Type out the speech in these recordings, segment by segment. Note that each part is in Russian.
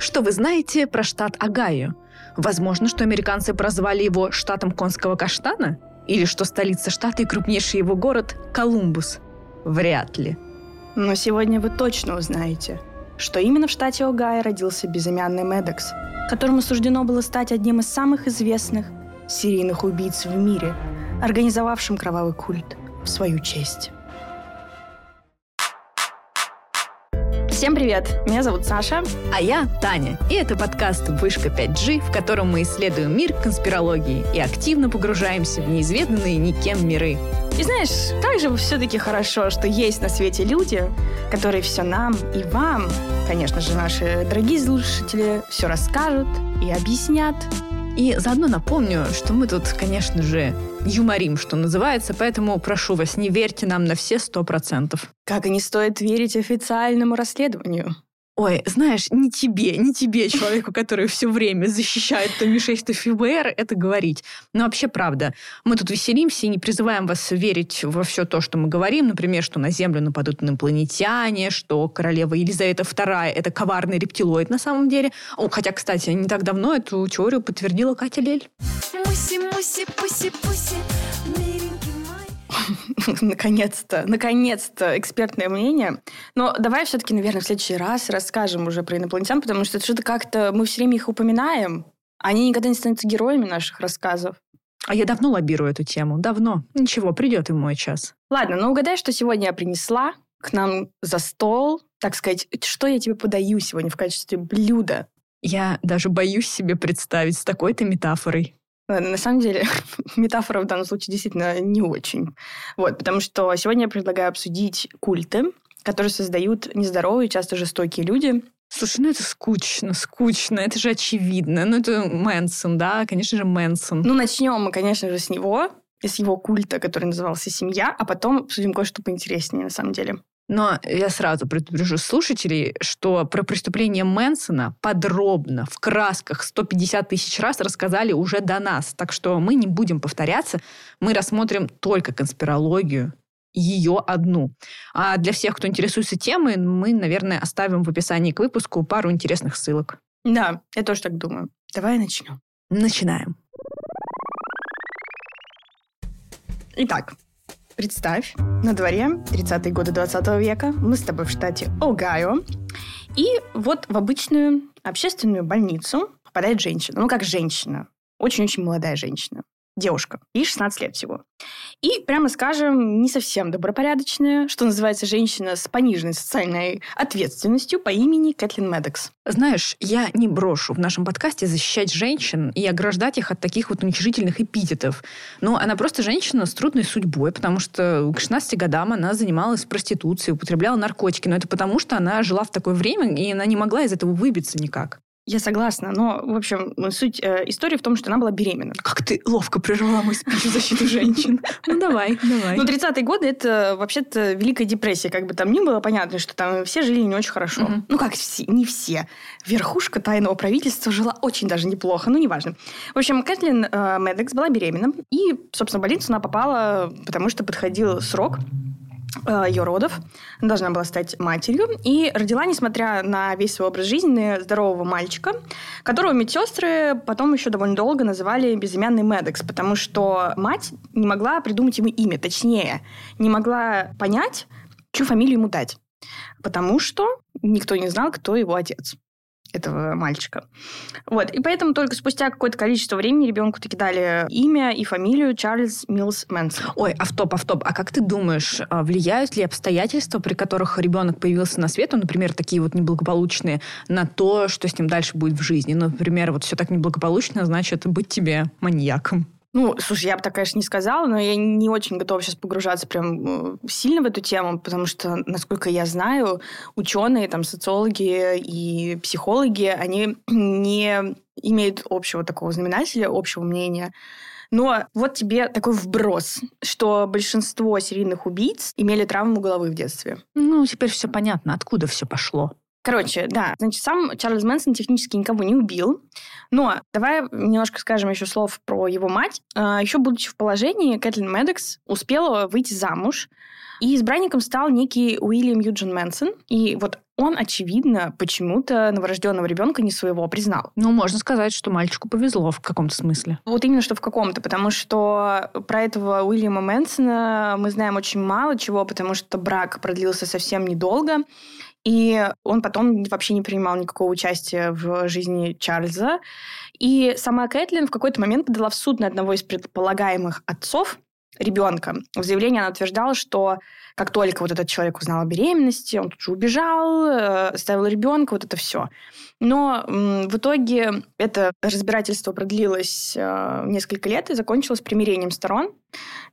Что вы знаете про штат Огайо? Возможно, что американцы прозвали его штатом конского каштана? Или что столица штата и крупнейший его город – Колумбус? Вряд ли. Но сегодня вы точно узнаете, что именно в штате Огайо родился безымянный Медекс, которому суждено было стать одним из самых известных серийных убийц в мире, организовавшим кровавый культ в свою честь. Всем привет! Меня зовут Саша. А я Таня. И это подкаст «Вышка 5G», в котором мы исследуем мир конспирологии и активно погружаемся в неизведанные никем миры. И знаешь, как же все-таки хорошо, что есть на свете люди, которые все нам и вам, конечно же, наши дорогие слушатели, все расскажут и объяснят. И заодно напомню, что мы тут, конечно же, юморим, что называется, поэтому прошу вас, не верьте нам на все сто процентов. Как и не стоит верить официальному расследованию. Ой, знаешь, не тебе, не тебе, человеку, который все время защищает то МИ-6, то ФБР, это говорить. Но вообще правда. Мы тут веселимся и не призываем вас верить во все то, что мы говорим. Например, что на Землю нападут инопланетяне, что королева Елизавета II – это коварный рептилоид на самом деле. О, хотя, кстати, не так давно эту теорию подтвердила Катя Лель. Муси, муси, пуси, пуси, наконец-то, наконец-то экспертное мнение. Но давай все-таки, наверное, в следующий раз расскажем уже про инопланетян, потому что что-то как-то мы все время их упоминаем, они никогда не станут героями наших рассказов. А я давно лоббирую эту тему. Давно. Ничего, придет и мой час. Ладно, ну угадай, что сегодня я принесла к нам за стол. Так сказать, что я тебе подаю сегодня в качестве блюда? Я даже боюсь себе представить с такой-то метафорой. На самом деле, метафора в данном случае действительно не очень. Вот, потому что сегодня я предлагаю обсудить культы, которые создают нездоровые, часто жестокие люди. Слушай, ну это скучно, скучно, это же очевидно. Ну это Мэнсон, да, конечно же Мэнсон. Ну начнем мы, конечно же, с него, с его культа, который назывался «Семья», а потом обсудим кое-что поинтереснее на самом деле. Но я сразу предупрежу слушателей, что про преступление Мэнсона подробно, в красках 150 тысяч раз рассказали уже до нас. Так что мы не будем повторяться. Мы рассмотрим только конспирологию, ее одну. А для всех, кто интересуется темой, мы, наверное, оставим в описании к выпуску пару интересных ссылок. Да, я тоже так думаю. Давай начнем. Начинаем. Итак, Представь, на дворе 30-е годы 20 века, мы с тобой в штате Огайо, и вот в обычную общественную больницу попадает женщина. Ну, как женщина. Очень-очень молодая женщина девушка, ей 16 лет всего. И, прямо скажем, не совсем добропорядочная, что называется, женщина с пониженной социальной ответственностью по имени Кэтлин Медекс. Знаешь, я не брошу в нашем подкасте защищать женщин и ограждать их от таких вот уничижительных эпитетов. Но она просто женщина с трудной судьбой, потому что к 16 годам она занималась проституцией, употребляла наркотики. Но это потому, что она жила в такое время, и она не могла из этого выбиться никак. Я согласна, но, в общем, суть э, истории в том, что она была беременна. Как ты ловко прервала мой спич защиту женщин. Ну, давай, давай. Ну, 30-е годы – это вообще-то Великая депрессия. Как бы там ни было, понятно, что там все жили не очень хорошо. Ну, как все, не все. Верхушка тайного правительства жила очень даже неплохо, ну, неважно. В общем, Кэтлин э, Медекс была беременна, и, собственно, в больницу она попала, потому что подходил срок ее родов. Она должна была стать матерью. И родила, несмотря на весь свой образ жизни, здорового мальчика, которого медсестры потом еще довольно долго называли безымянный Медекс, потому что мать не могла придумать ему имя, точнее, не могла понять, чью фамилию ему дать. Потому что никто не знал, кто его отец этого мальчика. Вот. И поэтому только спустя какое-то количество времени ребенку таки дали имя и фамилию Чарльз Милс Мэнсон. Ой, автоп, автоп. А как ты думаешь, а, влияют ли обстоятельства, при которых ребенок появился на свет, ну, например, такие вот неблагополучные, на то, что с ним дальше будет в жизни? Например, вот все так неблагополучно, значит, быть тебе маньяком. Ну, слушай, я бы так, конечно, не сказала, но я не очень готова сейчас погружаться прям э, сильно в эту тему, потому что, насколько я знаю, ученые, там, социологи и психологи, они не имеют общего такого знаменателя, общего мнения. Но вот тебе такой вброс, что большинство серийных убийц имели травму головы в детстве. Ну, теперь все понятно, откуда все пошло. Короче, да, значит, сам Чарльз Мэнсон технически никого не убил, но давай немножко скажем еще слов про его мать. А, еще будучи в положении, Кэтлин Медекс успела выйти замуж И избранником стал некий Уильям Юджин Мэнсон. И вот он, очевидно, почему-то новорожденного ребенка не своего признал. Ну, можно сказать, что мальчику повезло в каком-то смысле. Вот именно что в каком-то, потому что про этого Уильяма Мэнсона мы знаем очень мало чего, потому что брак продлился совсем недолго. И он потом вообще не принимал никакого участия в жизни Чарльза. И сама Кэтлин в какой-то момент подала в суд на одного из предполагаемых отцов ребенка. В заявлении она утверждала, что как только вот этот человек узнал о беременности, он тут же убежал, э, оставил ребенка, вот это все. Но в итоге это разбирательство продлилось э, несколько лет и закончилось примирением сторон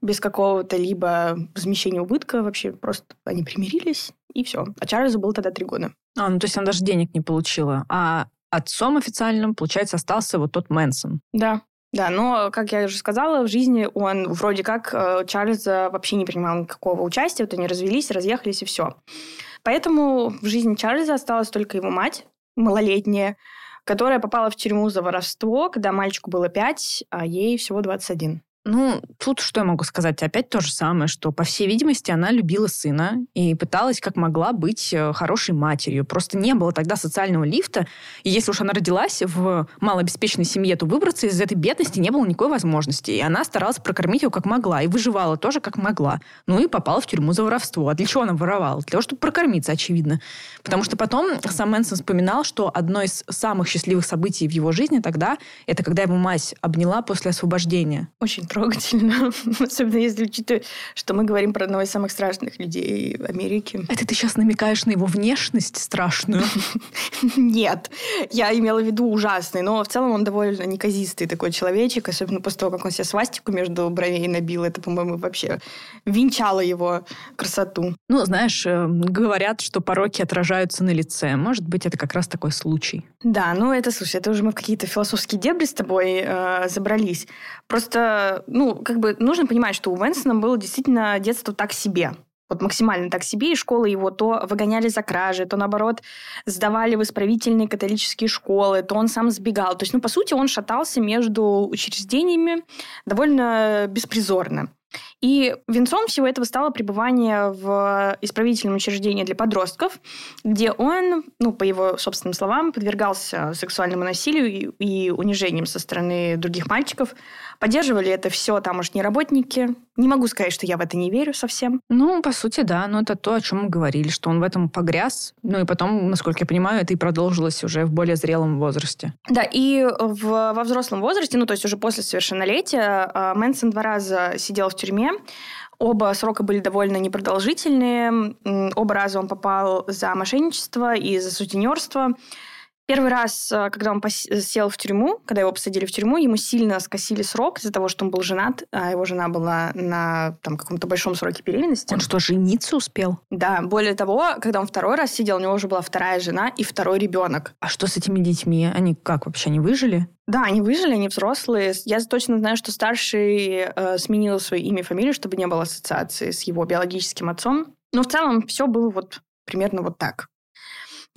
без какого-то либо возмещения убытка. Вообще просто они примирились, и все. А Чарльзу было тогда три года. А, ну то есть она даже денег не получила. А отцом официальным, получается, остался вот тот Мэнсон. Да. Да, но, как я уже сказала, в жизни он вроде как э, Чарльза вообще не принимал никакого участия, вот они развелись, разъехались и все. Поэтому в жизни Чарльза осталась только его мать, малолетняя, которая попала в тюрьму за воровство, когда мальчику было 5, а ей всего 21. Ну, тут что я могу сказать? Опять то же самое, что, по всей видимости, она любила сына и пыталась как могла быть э, хорошей матерью. Просто не было тогда социального лифта, и если уж она родилась в малообеспеченной семье, то выбраться из этой бедности не было никакой возможности. И она старалась прокормить его как могла, и выживала тоже как могла. Ну и попала в тюрьму за воровство. А для чего она воровала? Для того, чтобы прокормиться, очевидно. Потому что потом сам Мэнсон вспоминал, что одно из самых счастливых событий в его жизни тогда, это когда его мать обняла после освобождения. Очень трогательно. Особенно если учитывать, что мы говорим про одного из самых страшных людей Америки. Это ты сейчас намекаешь на его внешность страшную? Нет. Я имела в виду ужасный. Но в целом он довольно неказистый такой человечек. Особенно после того, как он себе свастику между бровей набил. Это, по-моему, вообще венчало его красоту. Ну, знаешь, э, говорят, что пороки отражаются на лице. Может быть, это как раз такой случай. Да, ну это, слушай, это уже мы в какие-то философские дебри с тобой э, забрались. Просто ну, как бы нужно понимать, что у Мэнсона было действительно детство так себе. Вот максимально так себе, и школы его то выгоняли за кражи, то, наоборот, сдавали в исправительные католические школы, то он сам сбегал. То есть, ну, по сути, он шатался между учреждениями довольно беспризорно. И венцом всего этого стало пребывание в исправительном учреждении для подростков, где он, ну, по его собственным словам, подвергался сексуальному насилию и, унижениям со стороны других мальчиков. Поддерживали это все тамошние работники. Не могу сказать, что я в это не верю совсем. Ну, по сути, да. Но это то, о чем мы говорили, что он в этом погряз. Ну и потом, насколько я понимаю, это и продолжилось уже в более зрелом возрасте. Да, и в, во взрослом возрасте, ну то есть уже после совершеннолетия, а, Мэнсон два раза сидел в тюрьме. Оба срока были довольно непродолжительные. Оба раза он попал за мошенничество и за сутенерство. Первый раз, э, когда он сел в тюрьму, когда его посадили в тюрьму, ему сильно скосили срок из-за того, что он был женат, а его жена была на там, каком-то большом сроке беременности. Он что, жениться успел? Да. Более того, когда он второй раз сидел, у него уже была вторая жена и второй ребенок. А что с этими детьми? Они как вообще, они выжили? Да, они выжили, они взрослые. Я точно знаю, что старший э, сменил свое имя и фамилию, чтобы не было ассоциации с его биологическим отцом. Но в целом все было вот примерно вот так.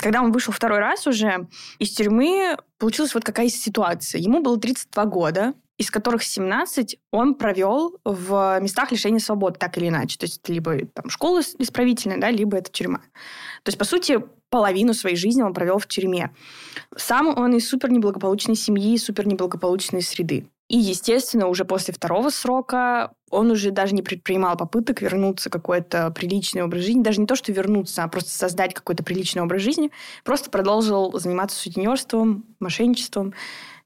Когда он вышел второй раз уже из тюрьмы, получилась вот какая ситуация. Ему было 32 года, из которых 17 он провел в местах лишения свободы, так или иначе. То есть это либо там, школа исправительная, да, либо это тюрьма. То есть, по сути, половину своей жизни он провел в тюрьме. Сам он из супер неблагополучной семьи, супер неблагополучной среды. И, естественно, уже после второго срока он уже даже не предпринимал попыток вернуться какой-то приличный образ жизни. Даже не то, что вернуться, а просто создать какой-то приличный образ жизни. Просто продолжил заниматься сутенерством, мошенничеством.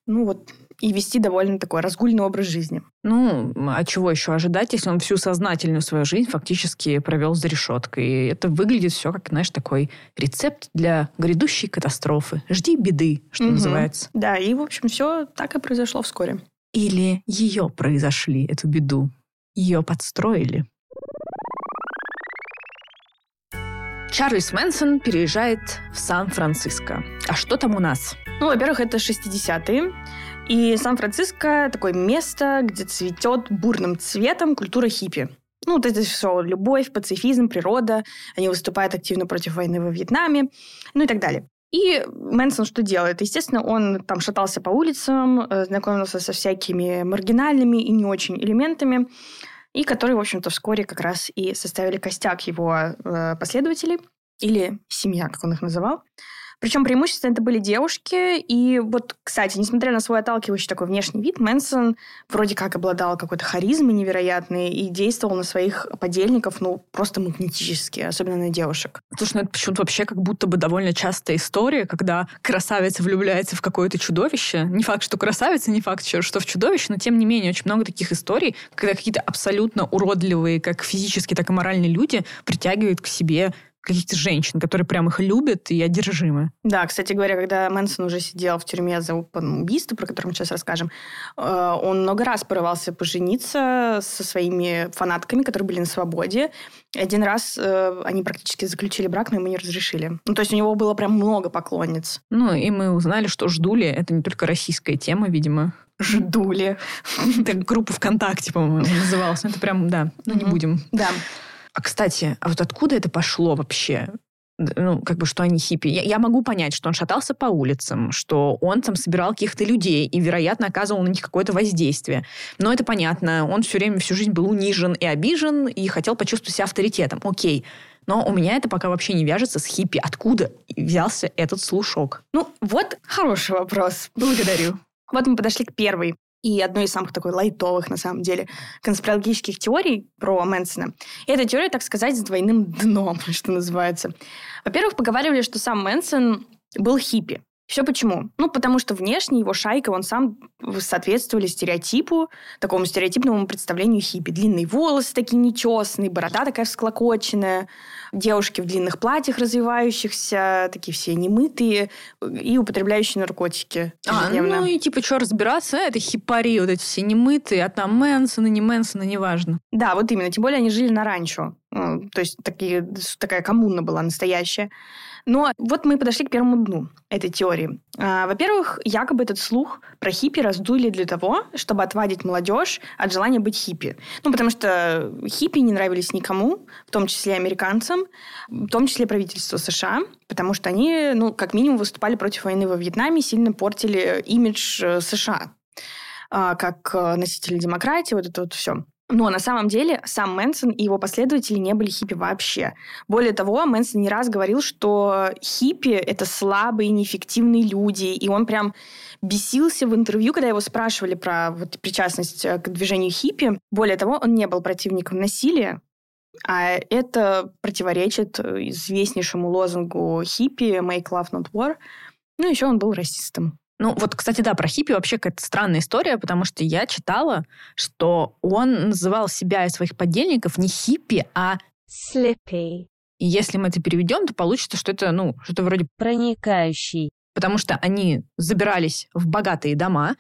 Ну вот, и вести довольно такой разгульный образ жизни. Ну, а чего еще ожидать, если он всю сознательную свою жизнь фактически провел за решеткой? И это выглядит все как, знаешь, такой рецепт для грядущей катастрофы. Жди беды, что угу. называется. Да, и, в общем, все так и произошло вскоре. Или ее произошли, эту беду? Ее подстроили? Чарльз Мэнсон переезжает в Сан-Франциско. А что там у нас? Ну, во-первых, это 60-е. И Сан-Франциско такое место, где цветет бурным цветом культура хиппи. Ну, вот это все любовь, пацифизм, природа. Они выступают активно против войны во Вьетнаме, ну и так далее. И Мэнсон что делает? Естественно, он там шатался по улицам, э, знакомился со всякими маргинальными и не очень элементами. и которые, в общем-то, вскоре как раз и составили костяк его э, последователей, или семья, как он их называл. Причем преимущественно это были девушки. И вот, кстати, несмотря на свой отталкивающий такой внешний вид, Мэнсон вроде как обладал какой-то харизмой невероятной и действовал на своих подельников, ну, просто магнетически, особенно на девушек. Слушай, ну это почему-то вообще как будто бы довольно частая история, когда красавица влюбляется в какое-то чудовище. Не факт, что красавица, не факт, что в чудовище, но тем не менее очень много таких историй, когда какие-то абсолютно уродливые, как физически, так и моральные люди притягивают к себе каких-то женщин, которые прям их любят и одержимы. Да, кстати говоря, когда Мэнсон уже сидел в тюрьме за убийство, про которое мы сейчас расскажем, э, он много раз порывался пожениться со своими фанатками, которые были на свободе. Один раз э, они практически заключили брак, но ему не разрешили. Ну, то есть у него было прям много поклонниц. Ну, и мы узнали, что ждули — это не только российская тема, видимо. Ждули. Это группа ВКонтакте, по-моему, называлась. Это прям, да, ну не будем. Да. А, кстати, а вот откуда это пошло вообще? ну, как бы, что они хиппи. Я, я могу понять, что он шатался по улицам, что он там собирал каких-то людей и, вероятно, оказывал на них какое-то воздействие. Но это понятно. Он все время, всю жизнь был унижен и обижен и хотел почувствовать себя авторитетом. Окей. Но у меня это пока вообще не вяжется с хиппи. Откуда взялся этот слушок? Ну, вот хороший вопрос. Благодарю. Вот мы подошли к первой и одной из самых такой лайтовых, на самом деле, конспирологических теорий про Мэнсона. И эта теория, так сказать, с двойным дном, что называется. Во-первых, поговаривали, что сам Мэнсон был хиппи. Все почему? Ну, потому что внешне его шайка, он сам соответствовали стереотипу, такому стереотипному представлению хиппи. Длинные волосы такие нечестные, борода такая всклокоченная, девушки в длинных платьях развивающихся, такие все немытые и употребляющие наркотики. А, ну и типа, что разбираться, это хипари, вот эти все немытые, а там Мэнсона, не Мэнсона, неважно. Да, вот именно. Тем более они жили на ранчо. То есть такие, такая коммуна была настоящая. Но вот мы подошли к первому дну этой теории. А, во-первых, якобы этот слух про хиппи раздули для того, чтобы отвадить молодежь от желания быть хиппи. Ну, потому что хиппи не нравились никому, в том числе американцам, в том числе правительству США, потому что они, ну, как минимум, выступали против войны во Вьетнаме, сильно портили имидж э, США а, как э, носители демократии, вот это вот все. Но на самом деле сам Мэнсон и его последователи не были хиппи вообще. Более того, Мэнсон не раз говорил, что хиппи — это слабые, неэффективные люди, и он прям бесился в интервью, когда его спрашивали про вот, причастность э, к движению хиппи. Более того, он не был противником насилия, а это противоречит известнейшему лозунгу хиппи «Make love not war». Ну, еще он был расистом. Ну, вот, кстати, да, про хиппи вообще какая-то странная история, потому что я читала, что он называл себя и своих подельников не хиппи, а слепи. И если мы это переведем, то получится, что это, ну, что-то вроде проникающий. Потому что они забирались в богатые дома,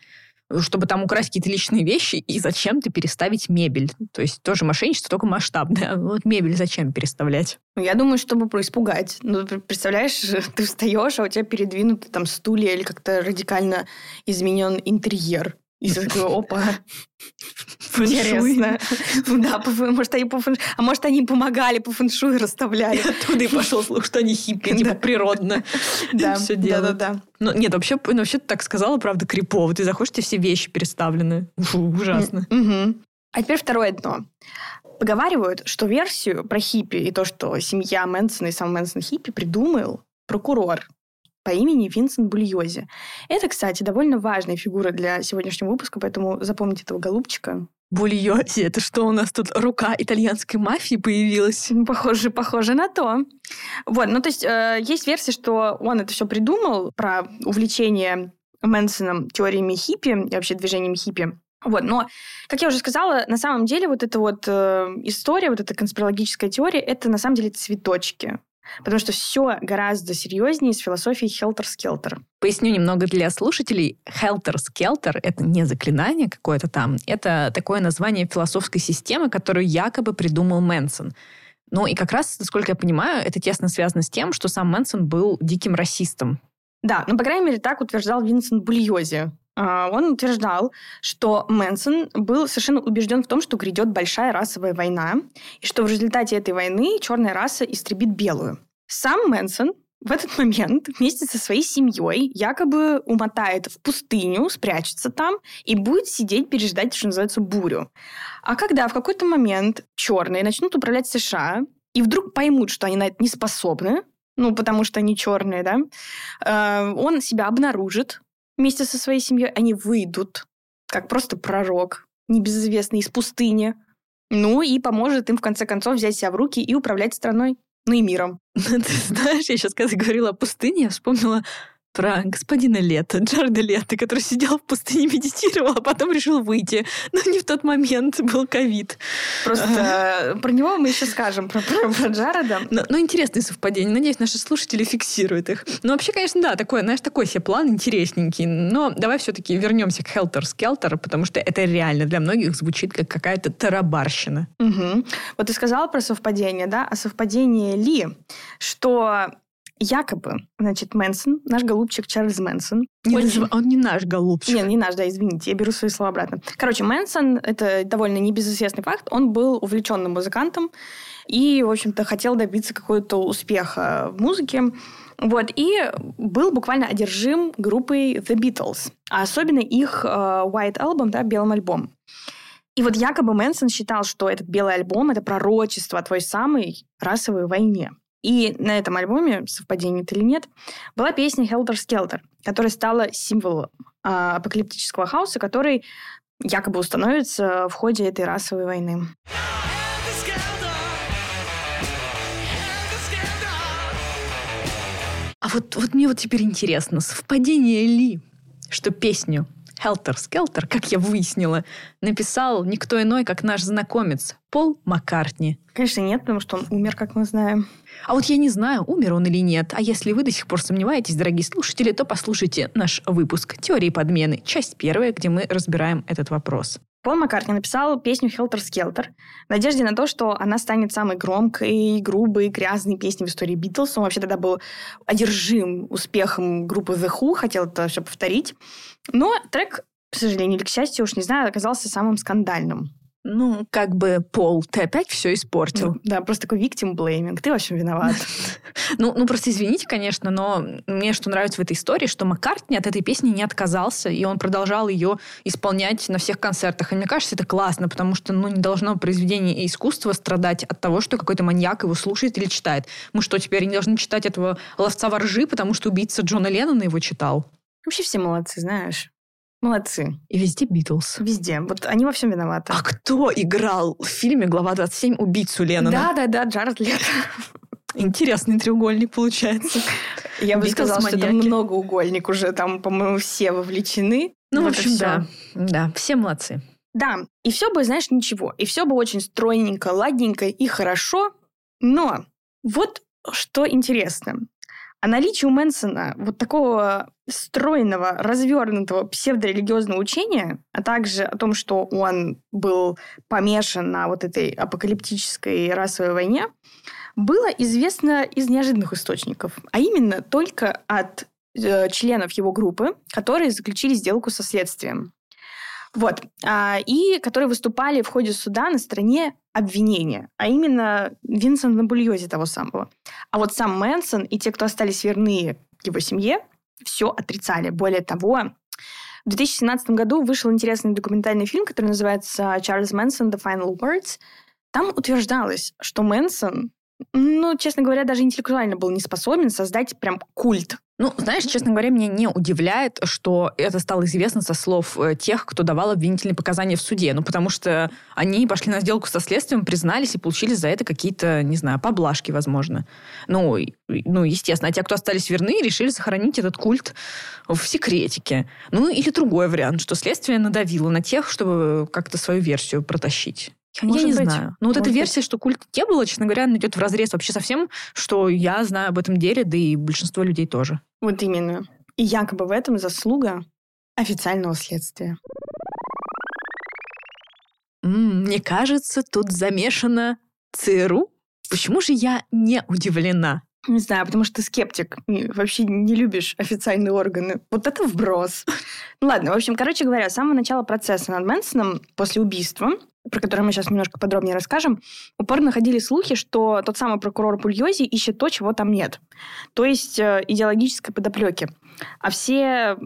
чтобы там украсть какие-то личные вещи и зачем-то переставить мебель. То есть тоже мошенничество, только масштабное. Вот мебель зачем переставлять? Ну, я думаю, чтобы испугать. Ну, представляешь, ты встаешь, а у тебя передвинуты там стулья или как-то радикально изменен интерьер. И такой, опа, интересно. Да, может, они по А может, они помогали по фэншуй расставляли. Оттуда и пошел слух, что они хиппи, типа природно. Да, все делают. Да, да, да. Ну, нет, вообще, ну, вообще ты так сказала, правда, крипово. Ты заходишь, тебе все вещи переставлены. Ужасно. А теперь второе дно. Поговаривают, что версию про хиппи и то, что семья Мэнсона и сам Мэнсон хиппи придумал прокурор по имени Винсент Бульози. Это, кстати, довольно важная фигура для сегодняшнего выпуска, поэтому запомните этого голубчика. Бульози, это что у нас тут рука итальянской мафии появилась? Похоже, похоже на то. Вот, ну то есть э, есть версия, что он это все придумал про увлечение Мэнсоном теориями хиппи и вообще движением хиппи. Вот, но, как я уже сказала, на самом деле вот эта вот э, история, вот эта конспирологическая теория, это на самом деле цветочки. Потому что все гораздо серьезнее с философией Хелтер-Скелтер. Поясню немного для слушателей. Хелтер-Скелтер — это не заклинание какое-то там, это такое название философской системы, которую якобы придумал Мэнсон. Ну и как раз, насколько я понимаю, это тесно связано с тем, что сам Мэнсон был диким расистом. Да, ну, по крайней мере, так утверждал Винсент Бульози. А, он утверждал, что Мэнсон был совершенно убежден в том, что грядет большая расовая война, и что в результате этой войны черная раса истребит белую. Сам Мэнсон в этот момент вместе со своей семьей якобы умотает в пустыню, спрячется там и будет сидеть, переждать, что называется, бурю. А когда в какой-то момент черные начнут управлять США и вдруг поймут, что они на это не способны, ну, потому что они черные, да, э, он себя обнаружит вместе со своей семьей, они выйдут, как просто пророк, небезызвестный из пустыни, ну и поможет им, в конце концов, взять себя в руки и управлять страной, ну и миром. Ты знаешь, я сейчас, когда говорила о пустыне, я вспомнила про господина Лето, Джарда Лето, который сидел в пустыне, медитировал, а потом решил выйти. Но не в тот момент был ковид. Просто про него мы еще скажем, про, про, про Джареда. Но, но интересные совпадения. Надеюсь, наши слушатели фиксируют их. Но вообще, конечно, да, такой, знаешь, такой себе план интересненький. Но давай все-таки вернемся к Хелтер Скелтер, потому что это реально для многих звучит как какая-то тарабарщина. Угу. Вот ты сказала про совпадение, да? А совпадение ли, что Якобы, значит, Мэнсон, наш голубчик Чарльз Мэнсон. Не очень... Он не наш голубчик. Нет, не наш, да, извините, я беру свои слова обратно. Короче, Мэнсон, это довольно небезызвестный факт, он был увлеченным музыкантом и, в общем-то, хотел добиться какого-то успеха в музыке. Вот, и был буквально одержим группой The Beatles, а особенно их uh, White Album, да, белым альбом. И вот якобы Мэнсон считал, что этот белый альбом — это пророчество о той самой расовой войне. И на этом альбоме, совпадение это или нет, была песня «Helter Skelter», которая стала символом а, апокалиптического хаоса, который якобы установится в ходе этой расовой войны. А вот, вот мне вот теперь интересно, совпадение ли, что песню Helter Skelter, как я выяснила, написал никто иной, как наш знакомец Пол Маккартни. Конечно, нет, потому что он умер, как мы знаем. А вот я не знаю, умер он или нет. А если вы до сих пор сомневаетесь, дорогие слушатели, то послушайте наш выпуск «Теории подмены», часть первая, где мы разбираем этот вопрос. Пол Маккартни написал песню «Хелтер Скелтер» в надежде на то, что она станет самой громкой, грубой, грязной песней в истории Битлз. Он вообще тогда был одержим успехом группы The Who, хотел это все повторить. Но трек, к сожалению или к счастью, уж не знаю, оказался самым скандальным. Ну, как бы, Пол, ты опять все испортил. Ну, да, просто такой victim blaming. Ты, в общем, виноват. ну, ну, просто извините, конечно, но мне что нравится в этой истории, что Маккартни от этой песни не отказался, и он продолжал ее исполнять на всех концертах. И мне кажется, это классно, потому что, ну, не должно произведение искусства страдать от того, что какой-то маньяк его слушает или читает. Мы что, теперь не должны читать этого ловца воржи, потому что убийца Джона Леннона его читал? Вообще все молодцы, знаешь. Молодцы. И везде Битлз. Везде. Вот они во всем виноваты. А кто играл в фильме «Глава 27» убийцу Леннона? Да-да-да, Джаред Лето. Интересный треугольник получается. Я бы сказала, что это многоугольник уже. Там, по-моему, все вовлечены. Ну, в общем, да. Да, все молодцы. Да, и все бы, знаешь, ничего. И все бы очень стройненько, ладненько и хорошо. Но вот что интересно. О наличии у Мэнсона вот такого стройного, развернутого псевдорелигиозного учения, а также о том, что он был помешан на вот этой апокалиптической расовой войне, было известно из неожиданных источников, а именно только от э, членов его группы, которые заключили сделку со следствием. Вот. А, и которые выступали в ходе суда на стороне обвинения, а именно Винсент на Бульозе того самого. А вот сам Мэнсон и те, кто остались верны его семье, все отрицали. Более того, в 2017 году вышел интересный документальный фильм, который называется «Чарльз Мэнсон. The Final Words». Там утверждалось, что Мэнсон ну, честно говоря, даже интеллектуально был не способен создать прям культ. Ну, знаешь, честно говоря, меня не удивляет, что это стало известно со слов э, тех, кто давал обвинительные показания в суде. Ну, потому что они пошли на сделку со следствием, признались и получили за это какие-то, не знаю, поблажки, возможно. Ну, ну, естественно. А те, кто остались верны, решили сохранить этот культ в секретике. Ну, или другой вариант, что следствие надавило на тех, чтобы как-то свою версию протащить. Может я не быть. знаю. Но вот эта версия, быть. что культ не было, честно говоря, она идет в разрез вообще со всем, что я знаю об этом деле, да и большинство людей тоже. Вот именно. И якобы в этом заслуга официального следствия. мне кажется, тут замешано ЦРУ. Почему же я не удивлена? Не знаю, потому что ты скептик. И вообще не любишь официальные органы. Вот это вброс. Ну ладно, в общем, короче говоря, с самого начала процесса над Мэнсоном после убийства про который мы сейчас немножко подробнее расскажем, упорно ходили слухи, что тот самый прокурор Пульози ищет то, чего там нет. То есть э, идеологической подоплеки. А все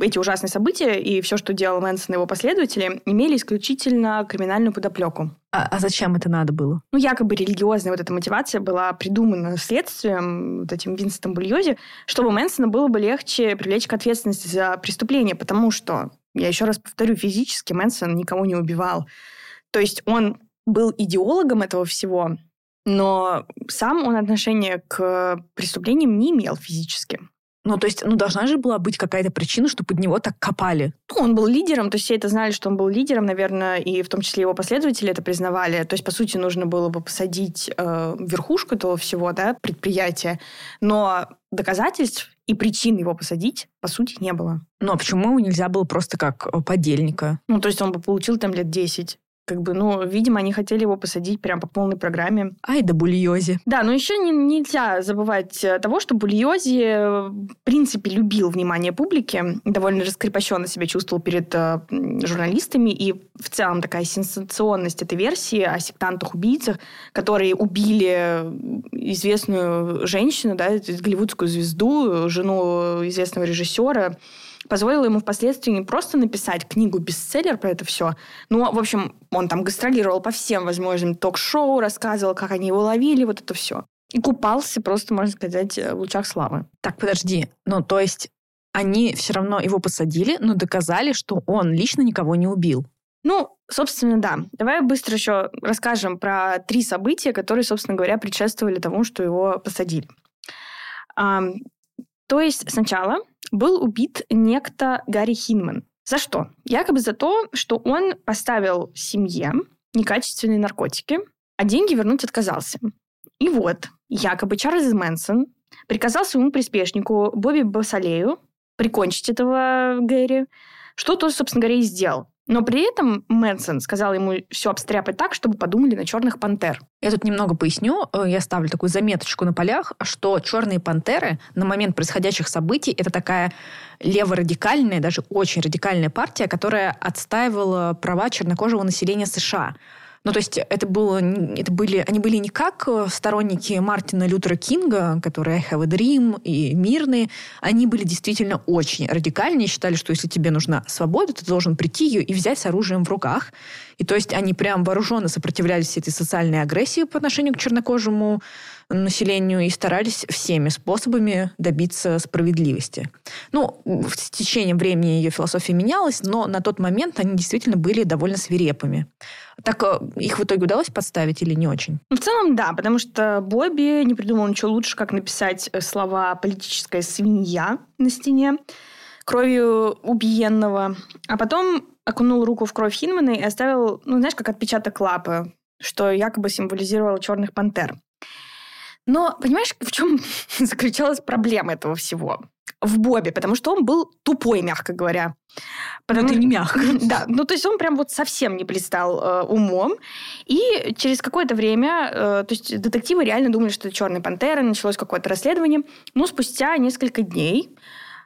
эти ужасные события и все, что делал Мэнсон и его последователи, имели исключительно криминальную подоплеку. А, а зачем это надо было? Ну, якобы религиозная вот эта мотивация была придумана следствием, вот этим Винсентом Бульози, чтобы Мэнсона было бы легче привлечь к ответственности за преступление, потому что, я еще раз повторю, физически Мэнсон никого не убивал. То есть он был идеологом этого всего, но сам он отношения к преступлениям не имел физически. Ну, то есть, ну, должна же была быть какая-то причина, что под него так копали. Ну, он был лидером, то есть все это знали, что он был лидером, наверное, и в том числе его последователи это признавали. То есть, по сути, нужно было бы посадить э, верхушку этого всего, да, предприятия, но доказательств и причин его посадить, по сути, не было. Ну, а почему его нельзя было просто как э, подельника? Ну, то есть он бы получил там лет 10 как бы, ну, видимо, они хотели его посадить прям по полной программе. Ай да Бульози. Да, но еще не, нельзя забывать э, того, что Бульози, э, в принципе, любил внимание публики, довольно раскрепощенно себя чувствовал перед э, журналистами, и в целом такая сенсационность этой версии о сектантах-убийцах, которые убили известную женщину, да, голливудскую звезду, жену известного режиссера, позволило ему впоследствии не просто написать книгу-бестселлер про это все, ну, в общем, он там гастролировал по всем возможным ток-шоу, рассказывал, как они его ловили, вот это все. И купался просто, можно сказать, в лучах славы. Так, подожди. Ну, то есть они все равно его посадили, но доказали, что он лично никого не убил. Ну, собственно, да. Давай быстро еще расскажем про три события, которые, собственно говоря, предшествовали тому, что его посадили. То есть сначала был убит некто Гарри Хинман. За что? Якобы за то, что он поставил семье некачественные наркотики, а деньги вернуть отказался. И вот, якобы Чарльз Мэнсон приказал своему приспешнику Бобби Басалею прикончить этого Гэри, что тот, собственно говоря, и сделал. Но при этом Мэнсон сказал ему все обстряпать так, чтобы подумали на черных пантер. Я тут немного поясню. Э, я ставлю такую заметочку на полях, что черные пантеры на момент происходящих событий это такая леворадикальная, даже очень радикальная партия, которая отстаивала права чернокожего населения США. Ну, то есть это, было, это были, они были не как э, сторонники Мартина Лютера Кинга, которые I have a dream и мирные. Они были действительно очень радикальные, считали, что если тебе нужна свобода, ты должен прийти ее и взять с оружием в руках. И то есть они прям вооруженно сопротивлялись этой социальной агрессии по отношению к чернокожему населению и старались всеми способами добиться справедливости. Ну, в течение времени ее философия менялась, но на тот момент они действительно были довольно свирепыми. Так э, их в итоге удалось подставить или не очень? В целом, да, потому что Бобби не придумал ничего лучше, как написать э, слова «политическая свинья» на стене кровью убиенного, а потом окунул руку в кровь Хинмана и оставил, ну, знаешь, как отпечаток лапы, что якобы символизировало черных пантер. Но понимаешь, в чем заключалась проблема этого всего? В Бобе, потому что он был тупой, мягко говоря. Потому... Это не мягко. Да, ну то есть он прям вот совсем не блистал э, умом. И через какое-то время, э, то есть детективы реально думали, что это «Черная пантера», началось какое-то расследование. Но спустя несколько дней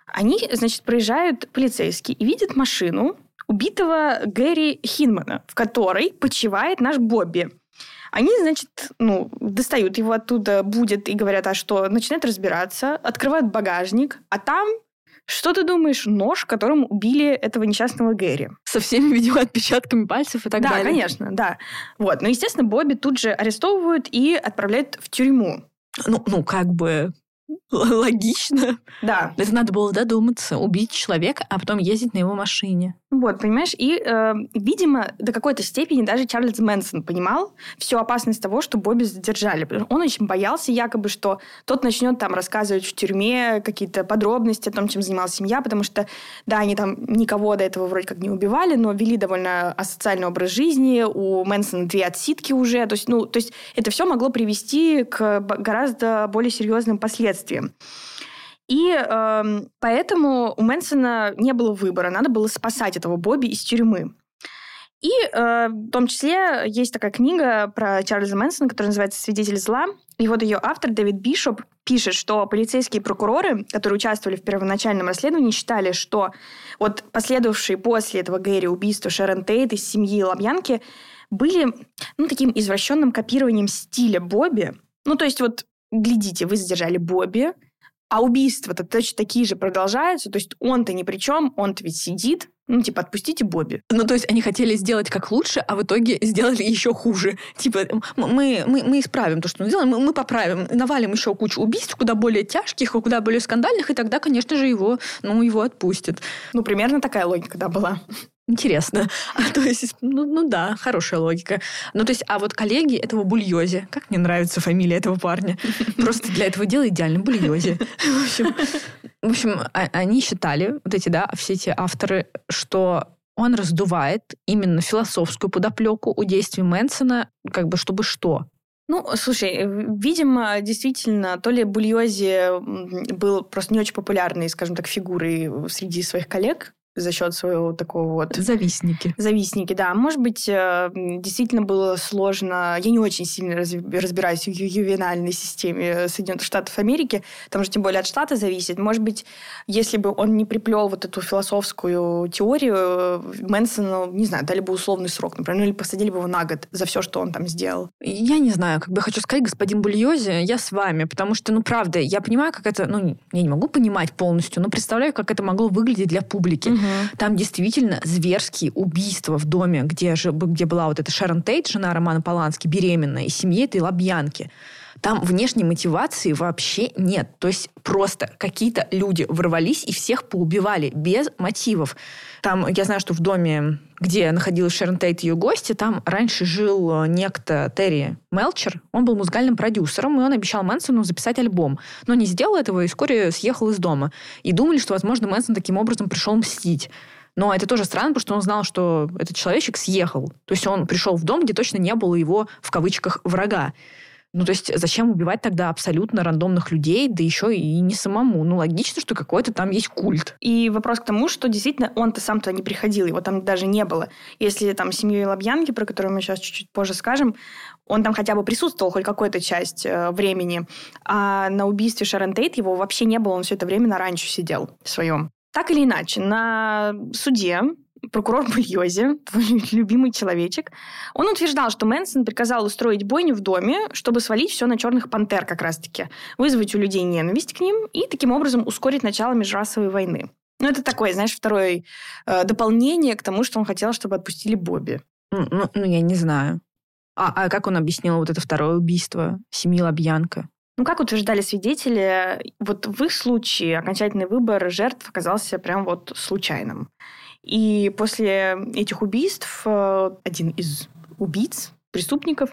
они, значит, проезжают полицейские и видят машину убитого Гэри Хинмана, в которой почивает наш Бобби. Они, значит, ну, достают его оттуда, будет и говорят, а что? Начинают разбираться, открывают багажник, а там что ты думаешь? Нож, которым убили этого несчастного Гэри. Со всеми, видимо, отпечатками пальцев и так да, далее. Да, конечно, да. Вот. Но, естественно, Бобби тут же арестовывают и отправляют в тюрьму. Ну, ну, как бы логично. Да. Это надо было додуматься, убить человека, а потом ездить на его машине. Вот, понимаешь? И, э, видимо, до какой-то степени даже Чарльз Мэнсон понимал всю опасность того, что Бобби задержали. Он очень боялся якобы, что тот начнет там рассказывать в тюрьме какие-то подробности о том, чем занималась семья, потому что, да, они там никого до этого вроде как не убивали, но вели довольно асоциальный образ жизни, у Мэнсона две отсидки уже, то есть, ну, то есть это все могло привести к гораздо более серьезным последствиям. И э, поэтому у Мэнсона не было выбора, надо было спасать этого Бобби из тюрьмы. И э, в том числе есть такая книга про Чарльза Мэнсона, которая называется «Свидетель зла». И вот ее автор Дэвид Бишоп пишет, что полицейские прокуроры, которые участвовали в первоначальном расследовании, считали, что вот последовавшие после этого Гэри убийства Шерон Тейт из семьи Лобьянки были ну, таким извращенным копированием стиля Бобби. Ну, то есть вот, глядите, вы задержали Бобби, а убийства-то точно такие же продолжаются. То есть он-то ни при чем, он-то ведь сидит, ну, типа, отпустите Бобби. Ну, то есть они хотели сделать как лучше, а в итоге сделали еще хуже. Типа, мы, мы, мы исправим то, что мы сделаем, мы, мы поправим, навалим еще кучу убийств, куда более тяжких, куда более скандальных, и тогда, конечно же, его, ну, его отпустят. Ну, примерно такая логика, да, была. Интересно. А, то есть, ну, ну да, хорошая логика. Ну, то есть, а вот коллеги этого Бульози, как мне нравится фамилия этого парня, просто для этого дела идеально Бульози. В общем, в общем, а, они считали, вот эти, да, все эти авторы, что он раздувает именно философскую подоплеку у действий Мэнсона, как бы чтобы что? Ну, слушай, видимо, действительно, то ли Бульози был просто не очень популярной, скажем так, фигурой среди своих коллег, за счет своего такого вот... Завистники. Завистники, да. Может быть, э, действительно было сложно... Я не очень сильно разбираюсь в ювенальной системе Соединенных Штатов Америки, там же тем более от штата зависит. Может быть, если бы он не приплел вот эту философскую теорию, Мэнсону, не знаю, дали бы условный срок, например, ну или посадили бы его на год за все, что он там сделал. Я не знаю, как бы хочу сказать, господин Бульози, я с вами, потому что, ну, правда, я понимаю, как это... Ну, я не могу понимать полностью, но представляю, как это могло выглядеть для публики. Угу. Там действительно зверские убийства в доме, где, же, где была вот эта Шерон Тейт, жена Романа Полански, беременная, и семье этой Лобьянки. Там внешней мотивации вообще нет. То есть просто какие-то люди ворвались и всех поубивали без мотивов. Там, я знаю, что в доме, где находилась Шерон Тейт и ее гости, там раньше жил э, некто Терри Мелчер. Он был музыкальным продюсером, и он обещал Мэнсону записать альбом. Но не сделал этого и вскоре съехал из дома. И думали, что, возможно, Мэнсон таким образом пришел мстить. Но это тоже странно, потому что он знал, что этот человечек съехал. То есть он пришел в дом, где точно не было его, в кавычках, врага. Ну, то есть зачем убивать тогда абсолютно рандомных людей, да еще и не самому? Ну, логично, что какой-то там есть культ. И вопрос к тому, что действительно он-то сам туда не приходил, его там даже не было. Если там семью Лобьянки, про которую мы сейчас чуть-чуть позже скажем, он там хотя бы присутствовал хоть какой-то часть э, времени, а на убийстве Шарон Тейт его вообще не было, он все это время на ранчо сидел своем. Так или иначе, на суде прокурор Бульози, твой любимый человечек, он утверждал, что Мэнсон приказал устроить бойню в доме, чтобы свалить все на черных пантер как раз-таки, вызвать у людей ненависть к ним и таким образом ускорить начало межрасовой войны. Ну, это такое, знаешь, второе э, дополнение к тому, что он хотел, чтобы отпустили Бобби. Ну, ну, ну я не знаю. А, а как он объяснил вот это второе убийство семьи Лобьянка? Ну, как утверждали свидетели, вот в их случае окончательный выбор жертв оказался прям вот случайным. И после этих убийств э, один из убийц, преступников,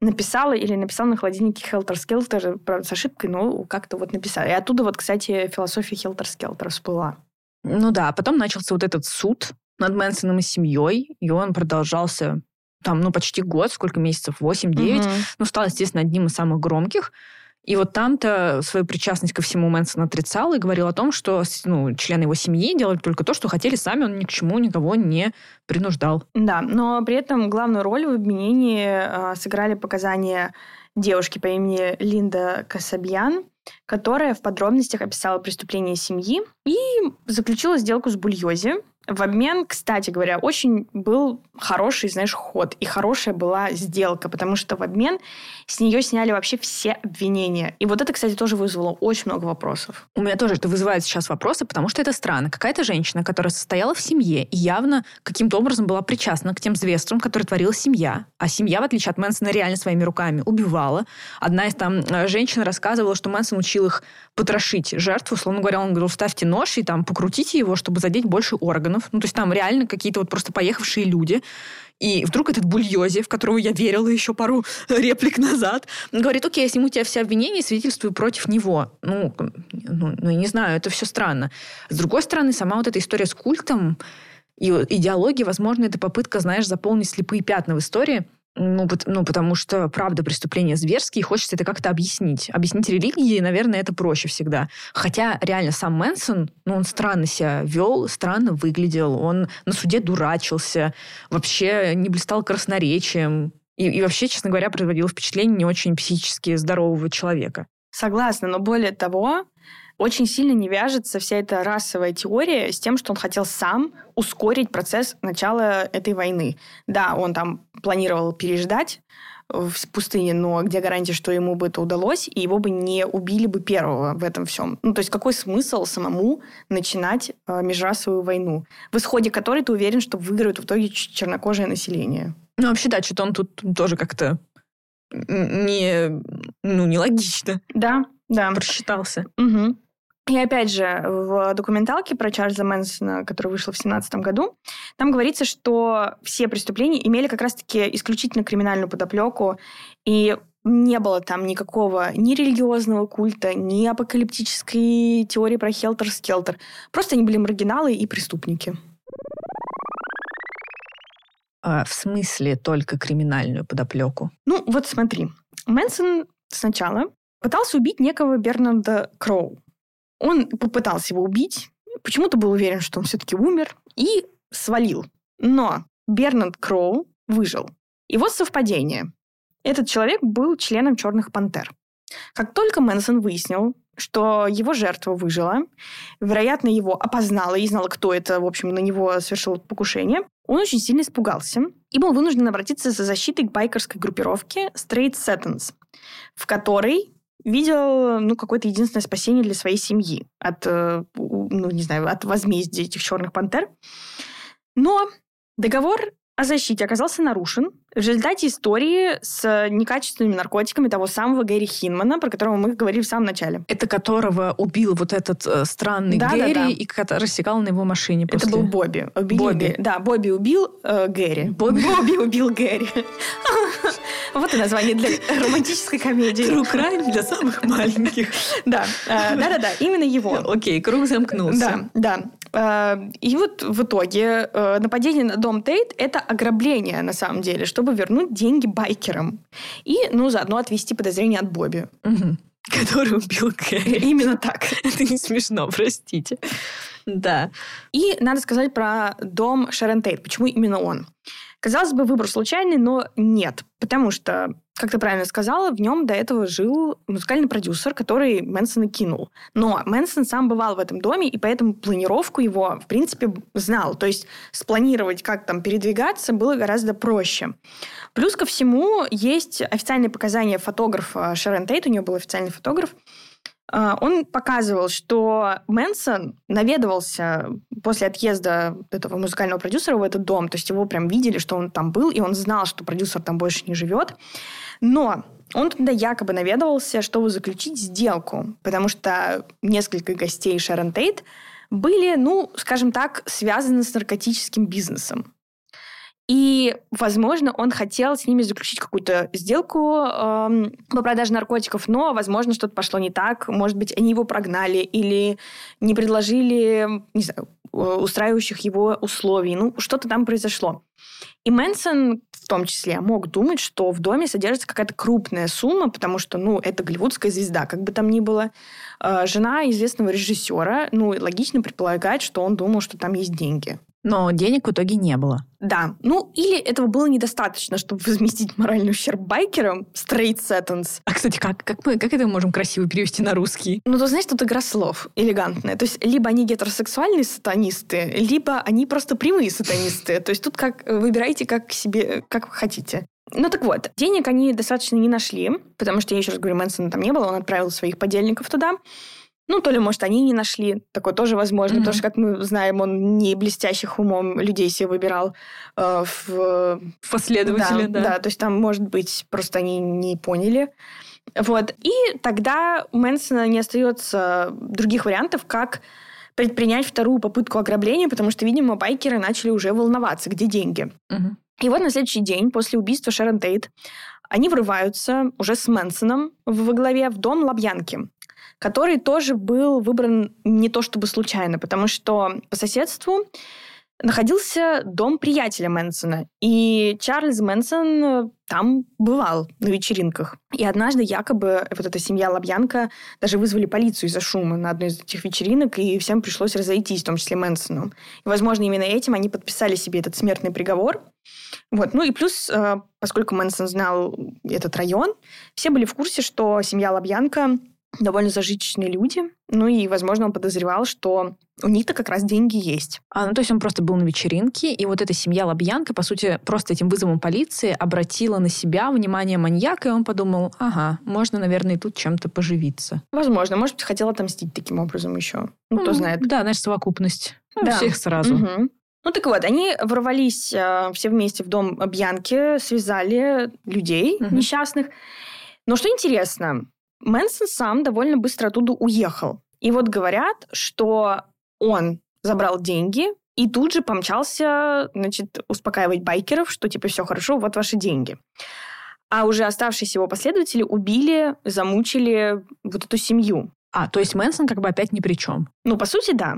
написала или написал на холодильнике Хелтер Скелтер, правда, с ошибкой, но как-то вот написал. И оттуда вот, кстати, философия Хелтер Скелтера всплыла. Ну да, потом начался вот этот суд над Мэнсоном и семьей, и он продолжался там, ну, почти год, сколько месяцев, 8-9. Угу. Ну, стал, естественно, одним из самых громких. И вот там-то свою причастность ко всему Мэнсон отрицал и говорил о том, что ну, члены его семьи делали только то, что хотели сами, он ни к чему никого не принуждал. Да, но при этом главную роль в обвинении э, сыграли показания девушки по имени Линда Касабьян, которая в подробностях описала преступление семьи и заключила сделку с Бульози, в обмен, кстати говоря, очень был хороший, знаешь, ход. И хорошая была сделка, потому что в обмен с нее сняли вообще все обвинения. И вот это, кстати, тоже вызвало очень много вопросов. У меня тоже это вызывает сейчас вопросы, потому что это странно. Какая-то женщина, которая состояла в семье и явно каким-то образом была причастна к тем зверствам, которые творила семья. А семья, в отличие от Мэнсона, реально своими руками убивала. Одна из там э, женщин рассказывала, что Мэнсон учил их потрошить жертву. Условно говоря, он говорил, ставьте нож и там покрутите его, чтобы задеть больше органов. Ну, то есть там реально какие-то вот просто поехавшие люди. И вдруг этот Бульози, в которого я верила еще пару реплик назад, говорит, окей, я сниму тебя все обвинения и свидетельствую против него. Ну, ну, ну, я не знаю, это все странно. С другой стороны, сама вот эта история с культом и идеологией, возможно, это попытка, знаешь, заполнить слепые пятна в истории. Ну, ну, потому что, правда, преступления зверские, и хочется это как-то объяснить. Объяснить религии, наверное, это проще всегда. Хотя, реально, сам Мэнсон, ну, он странно себя вел, странно выглядел, он на суде дурачился, вообще не блистал красноречием. И, и вообще, честно говоря, производил впечатление не очень психически здорового человека. Согласна, но более того, очень сильно не вяжется вся эта расовая теория с тем, что он хотел сам ускорить процесс начала этой войны. Да, он там планировал переждать в пустыне, но где гарантия, что ему бы это удалось, и его бы не убили бы первого в этом всем? Ну, то есть какой смысл самому начинать э, межрасовую войну, в исходе которой ты уверен, что выиграют в итоге чернокожее население? Ну, вообще, да, что-то он тут тоже как-то не, ну, нелогично. Да, да. Просчитался. Угу. И опять же, в документалке про Чарльза Мэнсона, которая вышла в 2017 году, там говорится, что все преступления имели как раз-таки исключительно криминальную подоплеку, и не было там никакого ни религиозного культа, ни апокалиптической теории про Хелтер-Скелтер. Просто они были маргиналы и преступники. А, в смысле только криминальную подоплеку? Ну, вот смотри. Мэнсон сначала пытался убить некого Бернарда Кроу. Он попытался его убить, почему-то был уверен, что он все-таки умер, и свалил. Но Бернард Кроу выжил. И вот совпадение. Этот человек был членом «Черных пантер». Как только Мэнсон выяснил, что его жертва выжила, вероятно, его опознала и знала, кто это, в общем, на него совершил покушение, он очень сильно испугался и был вынужден обратиться за защитой к байкерской группировке Straight Satins, в которой видел, ну, какое-то единственное спасение для своей семьи от, э, ну, не знаю, от возмездия этих черных пантер. Но договор о защите оказался нарушен в результате истории с некачественными наркотиками того самого Гэри Хинмана, про которого мы говорили в самом начале. Это которого убил вот этот э, странный да, Гэри, да, да. и рассекал на его машине после... Это был Бобби. Убили Бобби. Гэри. Да, Бобби убил э, Гэри. Бобби. Бобби убил Гэри. Вот и название для романтической комедии. True crime для самых маленьких. Да, э, да-да-да, именно его. Окей, круг замкнулся. Да, да. Э, и вот в итоге э, нападение на дом Тейт – это ограбление, на самом деле, чтобы вернуть деньги байкерам. И, ну, заодно отвести подозрения от Бобби. Угу. Который убил Кэрри. Именно так. Это не смешно, простите. Да. И надо сказать про дом Шерон Тейт. Почему именно он? Казалось бы, выбор случайный, но нет. Потому что, как ты правильно сказала, в нем до этого жил музыкальный продюсер, который Мэнсона кинул. Но Мэнсон сам бывал в этом доме, и поэтому планировку его, в принципе, знал. То есть спланировать, как там передвигаться, было гораздо проще. Плюс ко всему, есть официальные показания фотографа Шерон Тейт, у нее был официальный фотограф, он показывал, что Мэнсон наведывался после отъезда этого музыкального продюсера в этот дом, то есть его прям видели, что он там был, и он знал, что продюсер там больше не живет. Но он туда якобы наведывался, чтобы заключить сделку, потому что несколько гостей Шерон Тейт были, ну, скажем так, связаны с наркотическим бизнесом. И, возможно, он хотел с ними заключить какую-то сделку э, по продаже наркотиков, но, возможно, что-то пошло не так. Может быть, они его прогнали или не предложили, не знаю, устраивающих его условий. Ну, что-то там произошло. И Мэнсон в том числе мог думать, что в доме содержится какая-то крупная сумма, потому что, ну, это голливудская звезда, как бы там ни было. Э, жена известного режиссера, ну, логично предполагать, что он думал, что там есть деньги. Но денег в итоге не было. Да. Ну, или этого было недостаточно, чтобы возместить моральный ущерб байкерам. Straight sentence. А, кстати, как, как, мы, как это можем красиво перевести на русский? Ну, ты знаешь, тут игра слов элегантная. То есть, либо они гетеросексуальные сатанисты, либо они просто прямые сатанисты. То есть, тут как выбирайте как себе, как хотите. Ну так вот, денег они достаточно не нашли, потому что, я еще раз говорю, Мэнсона там не было, он отправил своих подельников туда. Ну, то ли, может, они не нашли. Такое тоже возможно. Mm-hmm. Потому что, как мы знаем, он не блестящих умом людей себе выбирал э, в... Последователи, да, да. Да, то есть там, может быть, просто они не поняли. Вот. И тогда у Мэнсона не остается других вариантов, как предпринять вторую попытку ограбления, потому что, видимо, байкеры начали уже волноваться, где деньги. Угу. И вот на следующий день после убийства Шерон Тейт они врываются уже с Мэнсоном во главе в дом Лабьянки который тоже был выбран не то чтобы случайно, потому что по соседству находился дом приятеля Мэнсона. И Чарльз Мэнсон э, там бывал на вечеринках. И однажды якобы вот эта семья Лобьянка даже вызвали полицию из-за шума на одной из этих вечеринок, и всем пришлось разойтись, в том числе Мэнсону. И, возможно, именно этим они подписали себе этот смертный приговор. Вот. Ну и плюс, э, поскольку Мэнсон знал этот район, все были в курсе, что семья Лобьянка довольно зажиточные люди. Ну и, возможно, он подозревал, что у них-то как раз деньги есть. А, ну, то есть он просто был на вечеринке, и вот эта семья Лобьянка, по сути, просто этим вызовом полиции обратила на себя внимание маньяка, и он подумал, ага, можно, наверное, и тут чем-то поживиться. Возможно. Может быть, хотел отомстить таким образом еще. Ну, кто знает. Да, знаешь, совокупность. Ну, да. Всех сразу. Угу. Ну так вот, они ворвались э, все вместе в дом Бьянки, связали людей угу. несчастных. Но что интересно, Мэнсон сам довольно быстро оттуда уехал. И вот говорят, что он забрал деньги и тут же помчался, значит, успокаивать байкеров, что типа все хорошо, вот ваши деньги. А уже оставшиеся его последователи убили, замучили вот эту семью. А, то есть Мэнсон как бы опять ни при чем. Ну, по сути, да.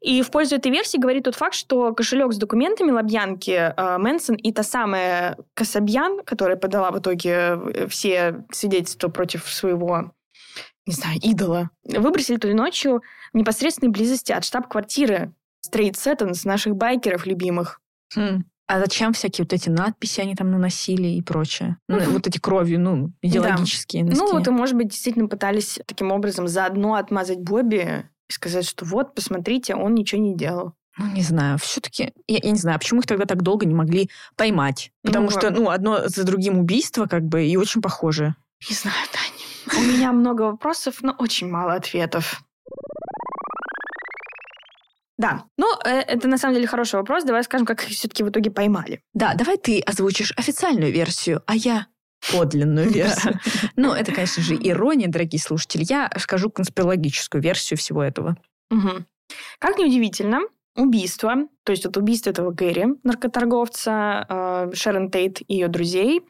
И в пользу этой версии говорит тот факт, что кошелек с документами Лобьянки э, Мэнсон и та самая Касабьян, которая подала в итоге э, все свидетельства против своего не знаю, идола, выбросили той ночью в непосредственной близости от штаб-квартиры Straight Settons, наших байкеров любимых. Хм. А зачем всякие вот эти надписи они там наносили и прочее? Ну, вот эти кровью, ну, идеологические. Да. Ну, вот, и, может быть, действительно пытались таким образом заодно отмазать Бобби и сказать, что вот, посмотрите, он ничего не делал. Ну, не знаю, все-таки, я, я не знаю, почему их тогда так долго не могли поймать? Потому ну, что, ну, одно за другим убийство, как бы, и очень похоже. Не знаю, Таня. У меня много вопросов, но очень мало ответов. Да, ну, э, это на самом деле хороший вопрос. Давай скажем, как их все-таки в итоге поймали. Да, давай ты озвучишь официальную версию, а я подлинную версию. Ну, это, конечно же, ирония, дорогие слушатели. Я скажу конспирологическую версию всего этого. Как неудивительно, убийство, то есть вот убийство этого Гэри, наркоторговца, э, Шерон Тейт и ее друзей,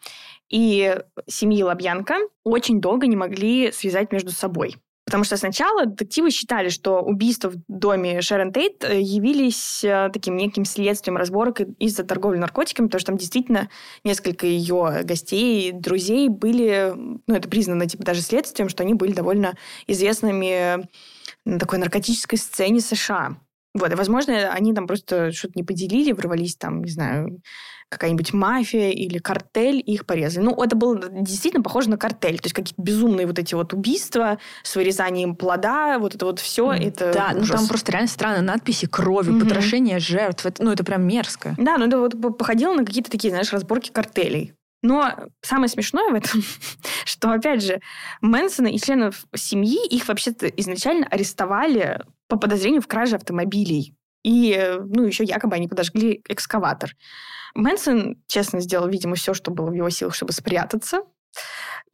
и семьи Лобьянка очень долго не могли связать между собой. Потому что сначала детективы считали, что убийства в доме Шерон Тейт э, явились э, таким неким следствием разборок из-за торговли наркотиками, потому что там действительно несколько ее гостей, друзей были, ну, это признано типа даже следствием, что они были довольно известными на такой наркотической сцене США. Вот, и, возможно, они там просто что-то не поделили, ворвались там, не знаю, какая-нибудь мафия или картель, их порезали. Ну, это было действительно похоже на картель. То есть какие-то безумные вот эти вот убийства с вырезанием плода, вот это вот все, mm. это Да, ужас. ну там просто реально странные надписи крови, mm-hmm. потрошение жертв. Это, ну, это прям мерзко. Да, ну это вот походило на какие-то такие, знаешь, разборки картелей. Но самое смешное в этом, что, опять же, Мэнсона и членов семьи, их вообще-то изначально арестовали по подозрению в краже автомобилей. И, ну, еще якобы они подожгли экскаватор. Мэнсон, честно, сделал, видимо, все, что было в его силах, чтобы спрятаться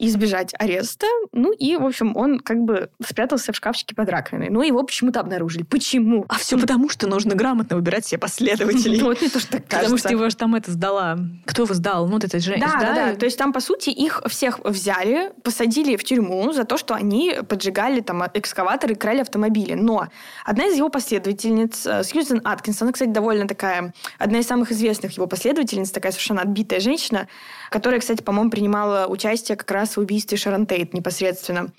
избежать ареста. Ну и, в общем, он как бы спрятался в шкафчике под раковиной. Ну его почему-то обнаружили. Почему? А все потому, что нужно грамотно выбирать себе последователей. Вот мне тоже так кажется. Потому что его же там это сдала. Кто его сдал? Ну, вот это же... Да, да, да. То есть там, по сути, их всех взяли, посадили в тюрьму за то, что они поджигали там экскаваторы и крали автомобили. Но одна из его последовательниц, э, Сьюзен Аткинс, она, кстати, довольно такая, одна из самых известных его последовательниц, такая совершенно отбитая женщина, которая, кстати, по-моему, принимала участие как раз в убийстве Шарон непосредственно.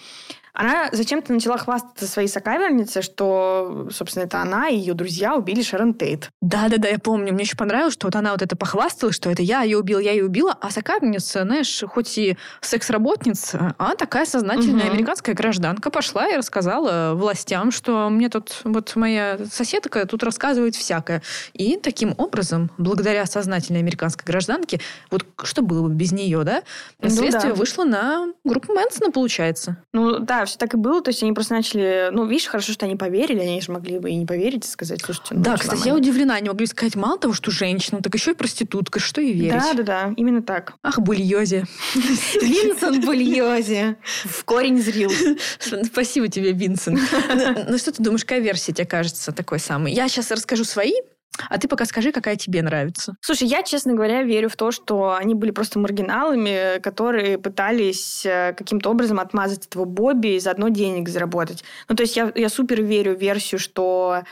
Она зачем-то начала хвастаться своей сокамернице, что, собственно, это она и ее друзья убили Шерон Тейт. Да-да-да, я помню. Мне еще понравилось, что вот она вот это похвасталась, что это я ее убил, я ее убила, а сокамерница, знаешь, хоть и секс-работница, а такая сознательная угу. американская гражданка пошла и рассказала властям, что мне тут вот моя соседка тут рассказывает всякое. И таким образом, благодаря сознательной американской гражданке, вот что было бы без нее, да? Ну, следствие да. вышло на группу Мэнсона, получается. Ну да, все так и было. То есть они просто начали... Ну, видишь, хорошо, что они поверили. Они же могли бы и не поверить, и сказать, слушайте... Ну, да, кстати, нормально. я удивлена. Они могли сказать, мало того, что женщина, так еще и проститутка. Что и верить. Да, да, да. Именно так. Ах, Бульози. Винсент Бульози. В корень зрил. Спасибо тебе, Винсент. Ну, что ты думаешь, какая версия тебе кажется такой самой? Я сейчас расскажу свои, а ты пока скажи, какая тебе нравится. Слушай, я, честно говоря, верю в то, что они были просто маргиналами, которые пытались э, каким-то образом отмазать этого Бобби и заодно денег заработать. Ну, то есть я, я супер верю в версию, что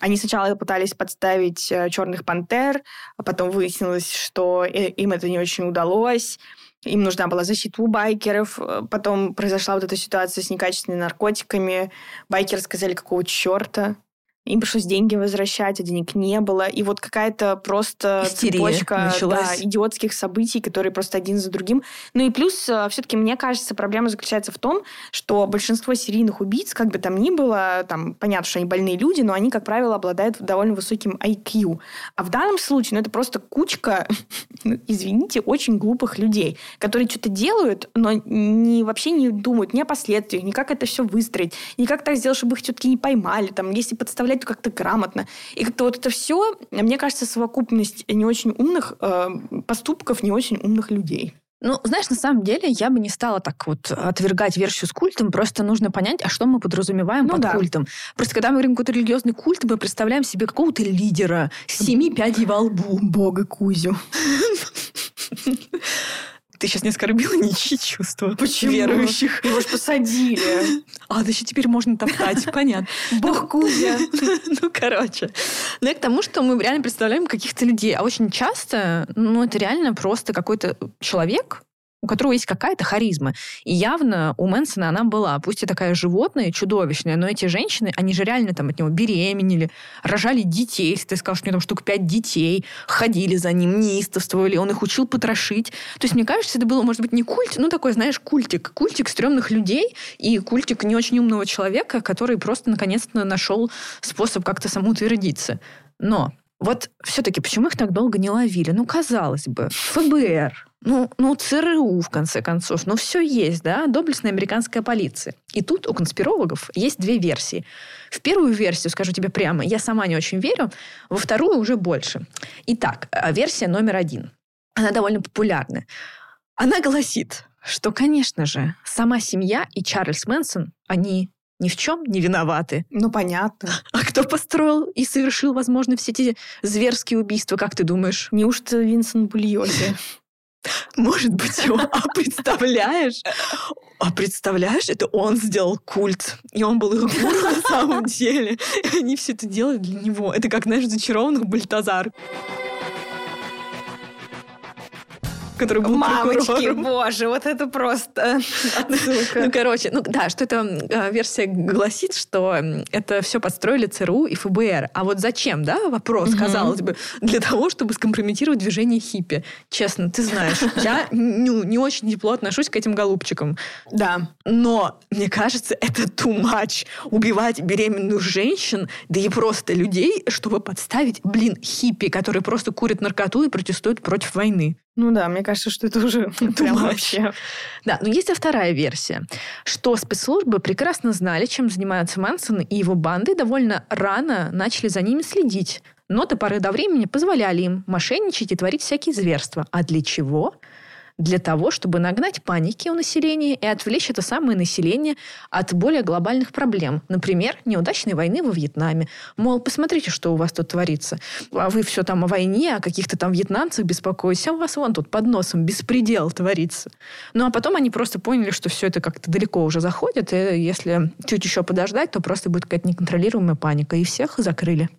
Они сначала пытались подставить э, черных пантер, а потом выяснилось, что э, им это не очень удалось. Им нужна была защита у байкеров. Потом произошла вот эта ситуация с некачественными наркотиками. Байкеры сказали, какого черта. Им пришлось деньги возвращать, а денег не было. И вот какая-то просто Истерия цепочка началась. да, идиотских событий, которые просто один за другим. Ну и плюс, все-таки, мне кажется, проблема заключается в том, что большинство серийных убийц, как бы там ни было, там, понятно, что они больные люди, но они, как правило, обладают довольно высоким IQ. А в данном случае, ну, это просто кучка, ну, извините, очень глупых людей, которые что-то делают, но не, вообще не думают ни о последствиях, ни как это все выстроить, ни как так сделать, чтобы их все-таки не поймали, там, если подставлять то как-то грамотно. И как-то вот это все, мне кажется, совокупность не очень умных э, поступков не очень умных людей. Ну, знаешь, на самом деле я бы не стала так вот отвергать версию с культом, просто нужно понять, а что мы подразумеваем Ну под да. культом. Просто когда мы говорим какой-то религиозный культ, мы представляем себе какого-то лидера с семи пядей во лбу. Бога Кузю. Ты сейчас не оскорбила ничьи чувства Почему? верующих. Его ж посадили. А, да еще теперь можно топтать, понятно. Бог Кузя. Ну, короче. Ну, и к тому, что мы реально представляем каких-то людей. А очень часто, ну, это реально просто какой-то человек, у которого есть какая-то харизма. И явно у Мэнсона она была. Пусть и такая животная, чудовищная, но эти женщины, они же реально там от него беременели, рожали детей. Если ты сказал, что у него там штук пять детей, ходили за ним, неистовствовали, он их учил потрошить. То есть, мне кажется, это было, может быть, не культ, ну, такой, знаешь, культик. Культик стрёмных людей и культик не очень умного человека, который просто наконец-то нашел способ как-то самоутвердиться. Но вот все-таки почему их так долго не ловили? Ну, казалось бы, ФБР, ну, ну, ЦРУ, в конце концов. Ну, все есть, да, доблестная американская полиция. И тут у конспирологов есть две версии. В первую версию, скажу тебе прямо, я сама не очень верю, во вторую уже больше. Итак, э, версия номер один. Она довольно популярна. Она гласит, что, конечно же, сама семья и Чарльз Мэнсон, они ни в чем не виноваты. Ну, понятно. А кто построил и совершил, возможно, все эти зверские убийства, как ты думаешь? Неужто Винсент Бульози? Может быть, его. А представляешь? А представляешь, это он сделал культ. И он был их гуру на самом деле. И они все это делали для него. Это как, знаешь, зачарованных Бальтазар. Который был Мамочки, боже, вот это просто. Ну, короче, ну да, что эта версия гласит, что это все подстроили ЦРУ и ФБР. А вот зачем, да, вопрос, казалось бы, для того, чтобы скомпрометировать движение хиппи. Честно, ты знаешь, я не очень тепло отношусь к этим голубчикам. Да. Но, мне кажется, это too much. Убивать беременных женщин, да и просто людей, чтобы подставить, блин, хиппи, которые просто курят наркоту и протестуют против войны. Ну да, мне кажется, что это уже прям вообще. Да, но есть и вторая версия, что спецслужбы прекрасно знали, чем занимаются Мэнсон и его банды, довольно рано начали за ними следить. Но до поры до времени позволяли им мошенничать и творить всякие зверства. А для чего? Для того, чтобы нагнать паники у населения и отвлечь это самое население от более глобальных проблем. Например, неудачной войны во Вьетнаме. Мол, посмотрите, что у вас тут творится. А вы все там о войне, о каких-то там вьетнамцах беспокоитесь, а у вас вон тут под носом беспредел творится. Ну, а потом они просто поняли, что все это как-то далеко уже заходит, и если чуть еще подождать, то просто будет какая-то неконтролируемая паника, и всех закрыли.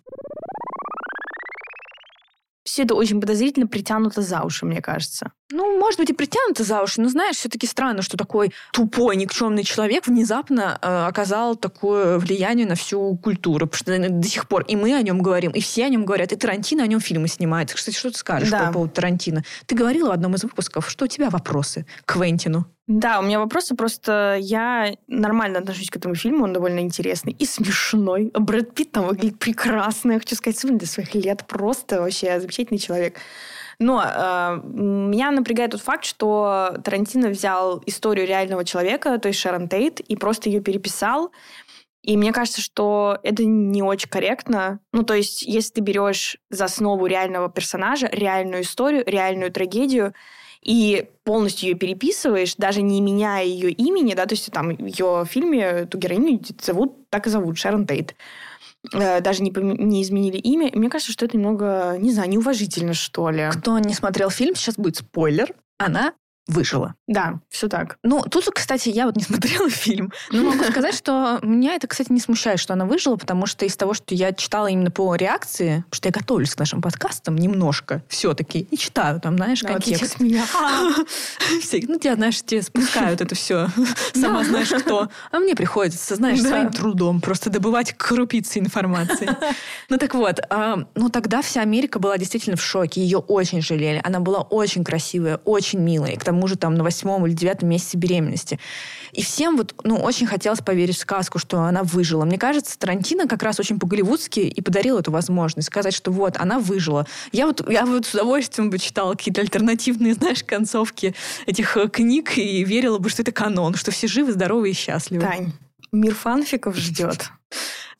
Все это очень подозрительно притянуто за уши, мне кажется. Ну, может быть, и притянуто за уши, но знаешь, все-таки странно, что такой тупой, никчемный человек внезапно э, оказал такое влияние на всю культуру, потому что до сих пор и мы о нем говорим, и все о нем говорят, и Тарантино о нем фильмы снимает. Кстати, что ты скажешь Да. по поводу Тарантино? Ты говорила в одном из выпусков, что у тебя вопросы к Квентину. Да, у меня вопросы просто... Я нормально отношусь к этому фильму, он довольно интересный и смешной. Брэд Питт там выглядит прекрасно. Я хочу сказать, для своих лет. Просто вообще замечательный человек. Но э, меня напрягает тот факт, что Тарантино взял историю реального человека, то есть Шерон Тейт, и просто ее переписал. И мне кажется, что это не очень корректно. Ну, то есть, если ты берешь за основу реального персонажа, реальную историю, реальную трагедию, и полностью ее переписываешь, даже не меняя ее имени, да, то есть там в ее фильме эту героиню зовут, так и зовут, Шерон Тейт. Э, Даже не, не изменили имя. Мне кажется, что это немного, не знаю, неуважительно, что ли. Кто не смотрел фильм, сейчас будет спойлер. Она выжила. Да, все так. Ну, тут, кстати, я вот не смотрела фильм, но могу сказать, что меня это, кстати, не смущает, что она выжила, потому что из того, что я читала именно по реакции, что я готовлюсь к нашим подкастам немножко все-таки и читаю там, знаешь, Да, контекст. меня. Ну, тебя, знаешь, тебе спускают это все. Сама знаешь кто. А мне приходится, знаешь, своим трудом просто добывать крупицы информации. Ну так вот, а, ну тогда вся Америка была действительно в шоке. Ее очень жалели. Она была очень красивая, очень милая. И к тому же там на восьмом или девятом месяце беременности. И всем вот, ну, очень хотелось поверить в сказку, что она выжила. Мне кажется, Тарантино как раз очень по-голливудски и подарил эту возможность сказать, что вот, она выжила. Я вот, я вот с удовольствием бы читала какие-то альтернативные, знаешь, концовки этих э, книг и верила бы, что это канон, что все живы, здоровы и счастливы. Тань, мир фанфиков ждет.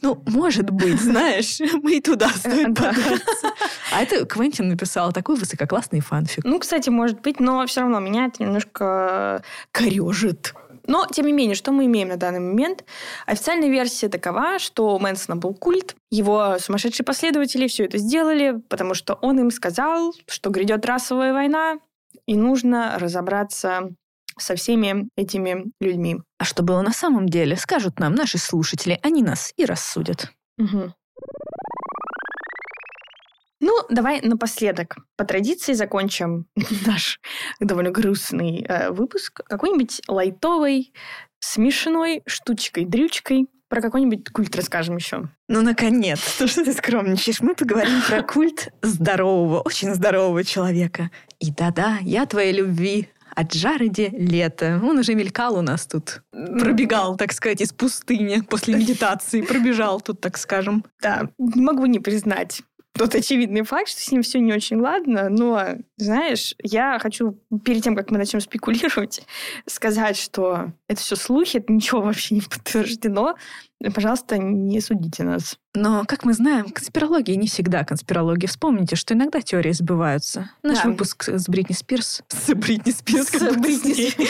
Ну, может быть, знаешь, мы и туда стоит Да. податься. А это Квентин написал такой высококлассный фанфик. Ну, кстати, может быть, но все равно меня это немножко корежит. Но, тем не менее, что мы имеем на данный момент? Официальная версия такова, что у Мэнсона был культ, его сумасшедшие последователи все это сделали, потому что он им сказал, что грядет расовая война, и нужно разобраться со всеми этими людьми. А что было на самом деле, скажут нам наши слушатели, они нас и рассудят. Мгм. Ну, давай напоследок. По традиции закончим наш довольно грустный э, выпуск какой-нибудь лайтовой, смешной штучкой, дрючкой. Про какой-нибудь культ расскажем еще. Ну, наконец, то, что ты скромничаешь. Мы поговорим про культ здорового, очень здорового человека. И да-да, я твоей любви от Джареди лето. Он уже мелькал у нас тут. Пробегал, так сказать, из пустыни после медитации. Пробежал тут, так скажем. Да, могу не признать тот очевидный факт, что с ним все не очень ладно, но, знаешь, я хочу перед тем, как мы начнем спекулировать, сказать, что это все слухи, это ничего вообще не подтверждено. Пожалуйста, не судите нас. Но, как мы знаем, конспирология не всегда конспирология. Вспомните, что иногда теории сбываются. Наш Да. выпуск с Бритни Спирс. С Бритни Спирс. С Бритни с ней.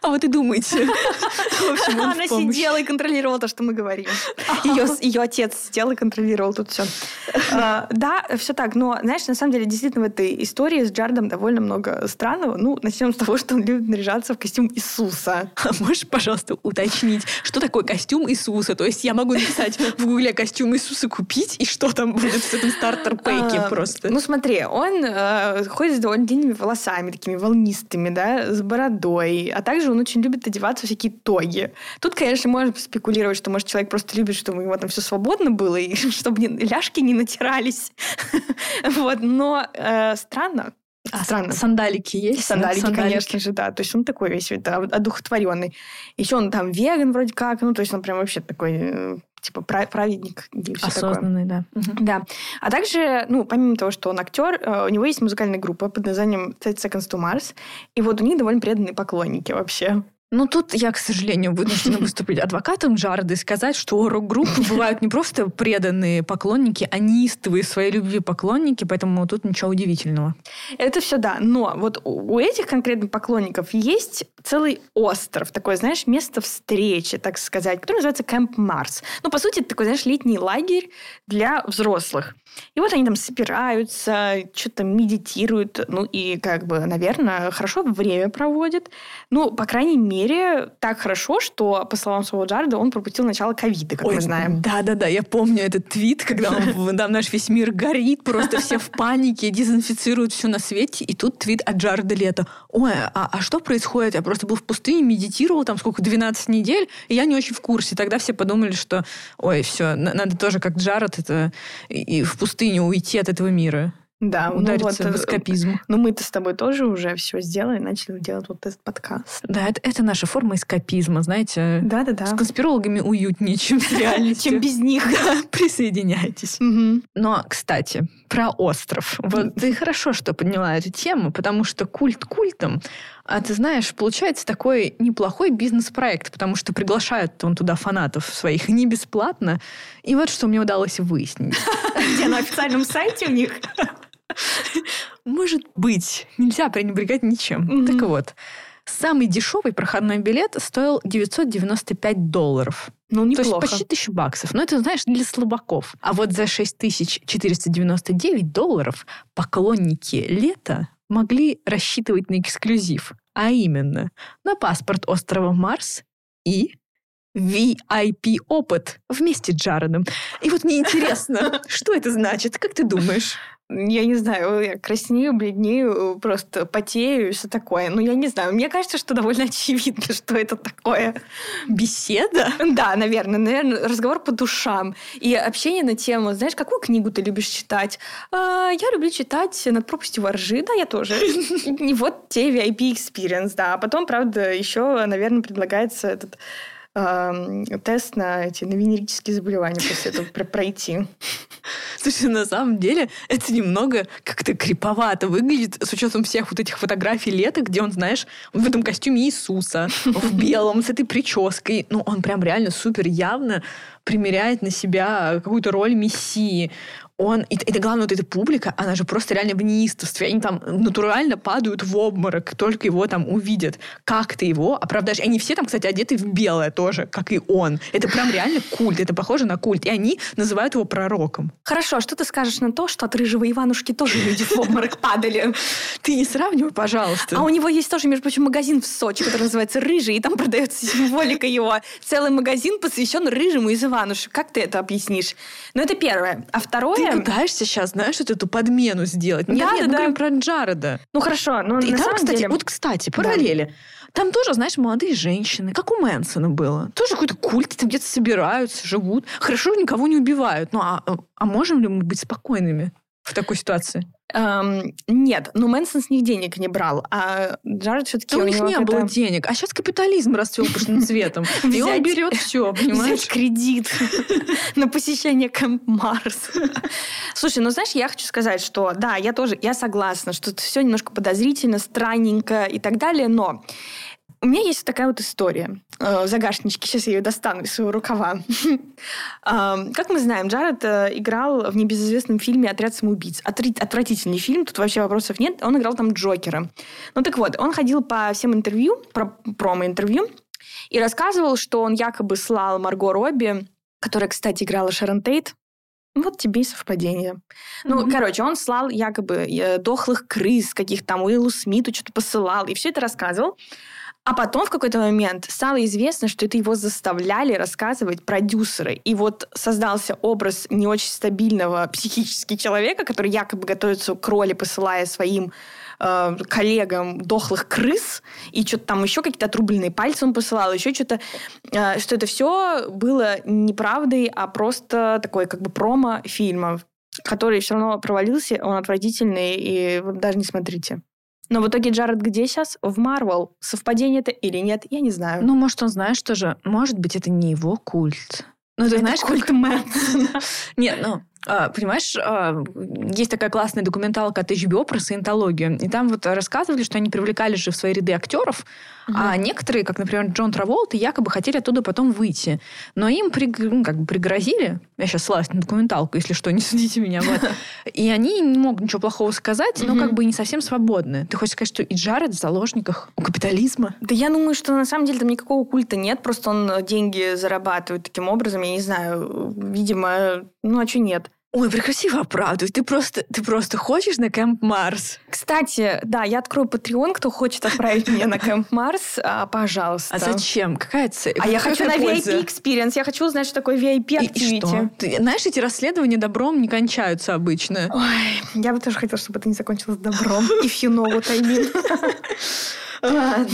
А вот и думаете. Он Она сидела и контролировала то, что мы говорим. Ее, отец сидел и контролировал тут все. Да, все так. Но, знаешь, на самом деле, действительно, в этой истории с Джардом довольно много странного. Ну, начнем с того, что он любит наряжаться в костюм Иисуса. А можешь, пожалуйста, уточнить, что такое костюм Иисуса? То есть я могу написать в гугле костюм Иисуса купить, и что там будет в этом стартер-пейке А, просто? Ну, смотри, он э, ходит с довольно длинными волосами, такими волнистыми, да, с бородой. А также он очень любит одеваться в всякие тоги. Тут, конечно, можно спекулировать, что, может, человек просто любит, чтобы у него там все свободно было, и чтобы не- ляжки не натирались. Вот, но э, странно. А Странно. Сандалики есть? Сандалики, да? конечно же, да. То есть он такой весь вот одухотворенный. Еще он там веган вроде как. Ну, то есть он прям вообще такой, э, типа, пра- праведник все такое. Осознанный, да. Мгм. Да. А также, ну, помимо того, что он актер, э, у него есть музыкальная группа под названием 30 Seconds to Mars. И вот у них довольно преданные поклонники вообще. Ну, тут я, к сожалению, вынуждена выступить адвокатом Джарда и сказать, что у рок-группы бывают не просто преданные поклонники, а неистовые своей любви поклонники, поэтому тут ничего удивительного. Это все да. Но вот у этих конкретных поклонников есть целый остров, такое, знаешь, место встречи, так сказать, который называется Кэмп Марс. Ну, по сути, это такой, знаешь, летний лагерь для взрослых. И вот они там собираются, что-то медитируют, ну и, как бы, наверное, хорошо время проводят. Ну, по крайней мере, так хорошо, что, по словам своего Джарда, он пропустил начало ковида, как мы знаем. Да-да-да, я помню этот твит, когда он, там наш весь мир горит, просто все в панике, дезинфицируют все на свете, и тут твит от Джарда Лето. Ой, а, а что происходит? Я просто был в пустыне, медитировал там сколько, 12 недель, и я не очень в курсе. Тогда все подумали, что, ой, все, надо тоже как Джаред это, и, и в пустыню уйти от этого мира, Да, ну удариться вот, в э, эскапизм. Ну, мы-то с тобой тоже уже все сделали, начали делать вот этот подкаст. Да, это, это наша форма эскапизма, знаете. Да-да-да. С конспирологами уютнее, чем с реальностью. Чем без них. Да, присоединяйтесь. Но, кстати, про остров. Вот ты хорошо, что подняла эту тему, потому что культ культом, а ты знаешь, получается такой неплохой бизнес-проект, потому что приглашают он туда фанатов своих не бесплатно. И вот что мне удалось выяснить. Где на официальном сайте у них? Может быть, нельзя пренебрегать ничем. Мгм. Так вот, самый дешевый проходной билет стоил 995 долларов. Ну, То есть неплохо. почти тысячу баксов. Но это, знаешь, для слабаков. А вот за 6499 долларов поклонники лета могли рассчитывать на эксклюзив. А именно, на паспорт острова Марс и VIP-опыт вместе с Джаредом. И вот мне интересно, что это значит? Как ты думаешь? Я не знаю, я краснею, бледнею, просто потею и все такое. Ну, я не знаю. Мне кажется, что довольно очевидно, что это такое. Беседа? Да, наверное. Наверное, разговор по душам. И общение на тему, знаешь, какую книгу ты любишь читать? А, я люблю читать «Над пропастью воржи». Да, я тоже. И вот те VIP experience, да. А потом, правда, еще, наверное, предлагается этот тест на эти на венерические заболевания после этого пройти. Слушай, на самом деле это немного как-то криповато выглядит с учетом всех вот этих фотографий лета, где он, знаешь, в этом костюме Иисуса, в белом, с этой прической. Ну, он прям реально супер явно примеряет на себя какую-то роль мессии он, и, и главное, вот эта публика, она же просто реально в неистовстве. Они там натурально падают в обморок, только его там увидят. Как ты его оправдаешь? Они все там, кстати, одеты в белое тоже, как и он. Это прям реально культ, это похоже на культ. И они называют его пророком. Хорошо, а что ты скажешь на то, что от рыжего Иванушки тоже люди в обморок падали? Ты не сравнивай, пожалуйста. А у него есть тоже, между прочим, магазин в Сочи, который называется «Рыжий», и там продается символика его. Целый магазин посвящен рыжему из Иванушек. Как ты это объяснишь? Ну, это первое. А второе... Ты пытаешься сейчас, знаешь, вот эту подмену сделать. Нет, да, нет, да, мы да. говорим про Джареда. Ну, хорошо. Но И на там, самом кстати, деле... вот, кстати, параллели. Там тоже, знаешь, молодые женщины, как у Мэнсона было. Тоже какой-то культ, там где-то собираются, живут. Хорошо, никого не убивают. Ну, а, а можем ли мы быть спокойными в такой ситуации? Эм, нет, но Мэнсон с них денег не брал, а Джаред все-таки Да у них него не было денег. А сейчас капитализм расцвел пышным цветом. И он берет все, понимаешь? Взять кредит на посещение Кэмп Марс. Слушай, ну знаешь, я хочу сказать, что да, я тоже, я согласна, что это все немножко подозрительно, странненько и так далее, но у меня есть такая вот история э, в загашничке. Сейчас я ее достану из своего рукава. Как мы знаем, Джаред э, играл в небезызвестном фильме «Отряд самоубийц». Отвратительный фильм, тут вообще вопросов нет. Он играл там Джокера. Ну так вот, он ходил по всем интервью, про- промо-интервью, и рассказывал, что он якобы слал Марго Робби, которая, кстати, играла Шерон Тейт. Вот тебе и совпадение. Ну, Мгм. короче, он слал якобы э, дохлых крыс, каких там Уиллу Смиту что-то посылал, и все это рассказывал. А потом в какой-то момент стало известно, что это его заставляли рассказывать продюсеры. И вот создался образ не очень стабильного психически человека, который якобы готовится к роли, посылая своим э, коллегам дохлых крыс, и что-то там еще какие-то отрубленные пальцы он посылал, еще что-то, э, что это все было неправдой, а просто такой как бы промо фильма, который все равно провалился, он отвратительный, и даже не смотрите. Но в итоге Джаред где сейчас? В Марвел. Совпадение это или нет, я не знаю. Ну, может, он знаешь тоже, может быть, это не его культ. Ну, ты Это знаешь, культ. Мэнсона. Нет, ну, а, понимаешь, а, есть такая классная документалка от HBO про саентологию. И там вот рассказывали, что они привлекали же в свои ряды актеров, а некоторые, как, например, Джон Траволта, якобы хотели оттуда потом выйти. Но им приг- ну, как бы пригрозили, я сейчас ссылаюсь на документалку, если что, не судите меня, вот. И они не могут ничего плохого сказать, но как бы не совсем свободны. Ты хочешь сказать, что и Джаред в заложниках у капитализма? Да я думаю, что на самом деле там никакого культа нет, просто он э, деньги зарабатывает таким образом, я не знаю, видимо, ну а что нет? Ой, прекрати оправдывать. Ты просто, ты просто хочешь на Кэмп Марс. Кстати, да, я открою Patreon, кто хочет отправить меня на Кэмп Марс, пожалуйста. А зачем? Какая цель? А я хочу на? VIP experience, я хочу узнать, что такое VIP activity. Знаешь, эти расследования добром не кончаются обычно. Ой, я бы тоже хотела, чтобы это не закончилось добром. If you know what I mean. А,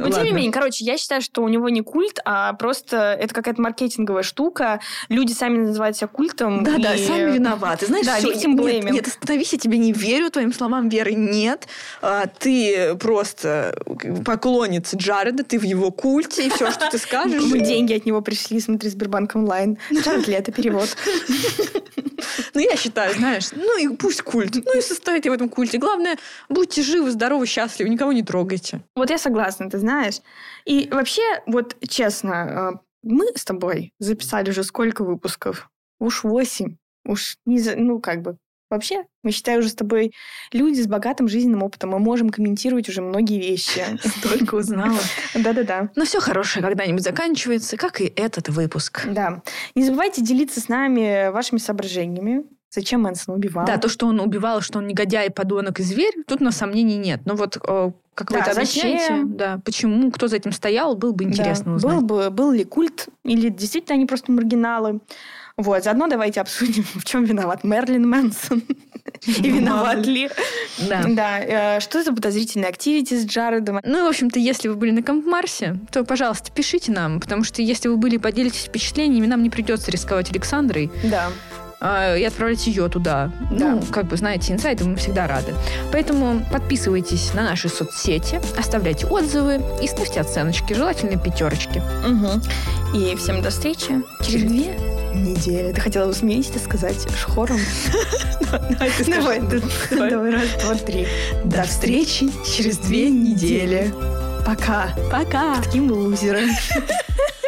да. Но тем не менее, короче, я считаю, что у него не культ, а просто это какая-то маркетинговая штука. Люди сами называют себя культом. Да, да, и- сами виноваты. Знаешь, Да, victim нет, blaming. Нет, остановись, я тебе не верю, твоим словам веры нет. А, ты просто поклонница Джареда, ты в его культе, и все, что ты скажешь. Мы деньги от него пришли, смотри, Сбербанк онлайн. Джаред Лето, перевод. Ну, я считаю, знаешь, ну и пусть культ. Ну и состоите в этом культе. Главное, будьте живы, здоровы, счастливы, никого не трогайте. Вот я согласна, ты знаешь. И вообще, вот честно, э, мы с тобой записали уже сколько выпусков? Уж восемь. Уж не за... Ну, как бы, Вообще, мы, считаю, уже с тобой люди с богатым жизненным опытом. Мы можем комментировать уже многие вещи. Только узнала. Да-да-да. Но все хорошее когда-нибудь заканчивается, как и этот выпуск. Да. Не забывайте делиться с нами вашими соображениями. Зачем Мэнсон убивал? Да, то, что он убивал, что он негодяй, подонок и зверь, тут на сомнений нет. Но вот э, как вы Да, это объясняете, зачем? да, почему, кто за этим стоял, было бы интересно Да. узнать. Был, бы, был ли культ, или действительно они просто маргиналы. Вот, заодно давайте обсудим, в чем виноват Мерлин Мэнсон. И виноват ли. Да. Да, э, что за подозрительные активити с Джаредом? Ну и, в общем-то, если вы были на Камп Марсе, то, пожалуйста, пишите нам, потому что если вы были, поделитесь впечатлениями, нам не придется рисковать Александрой Да. А, и отправлять ее туда. Да. Ну, как бы, знаете, инсайты мы всегда рады. Поэтому подписывайтесь на наши соцсети, оставляйте отзывы и ставьте оценочки, желательно пятерочки. Мгм. И всем до встречи через две недели. Ты хотела это сказать хором? Давай давай, раз, два, три. До встречи через две недели. Пока. Пока! Таким лузером.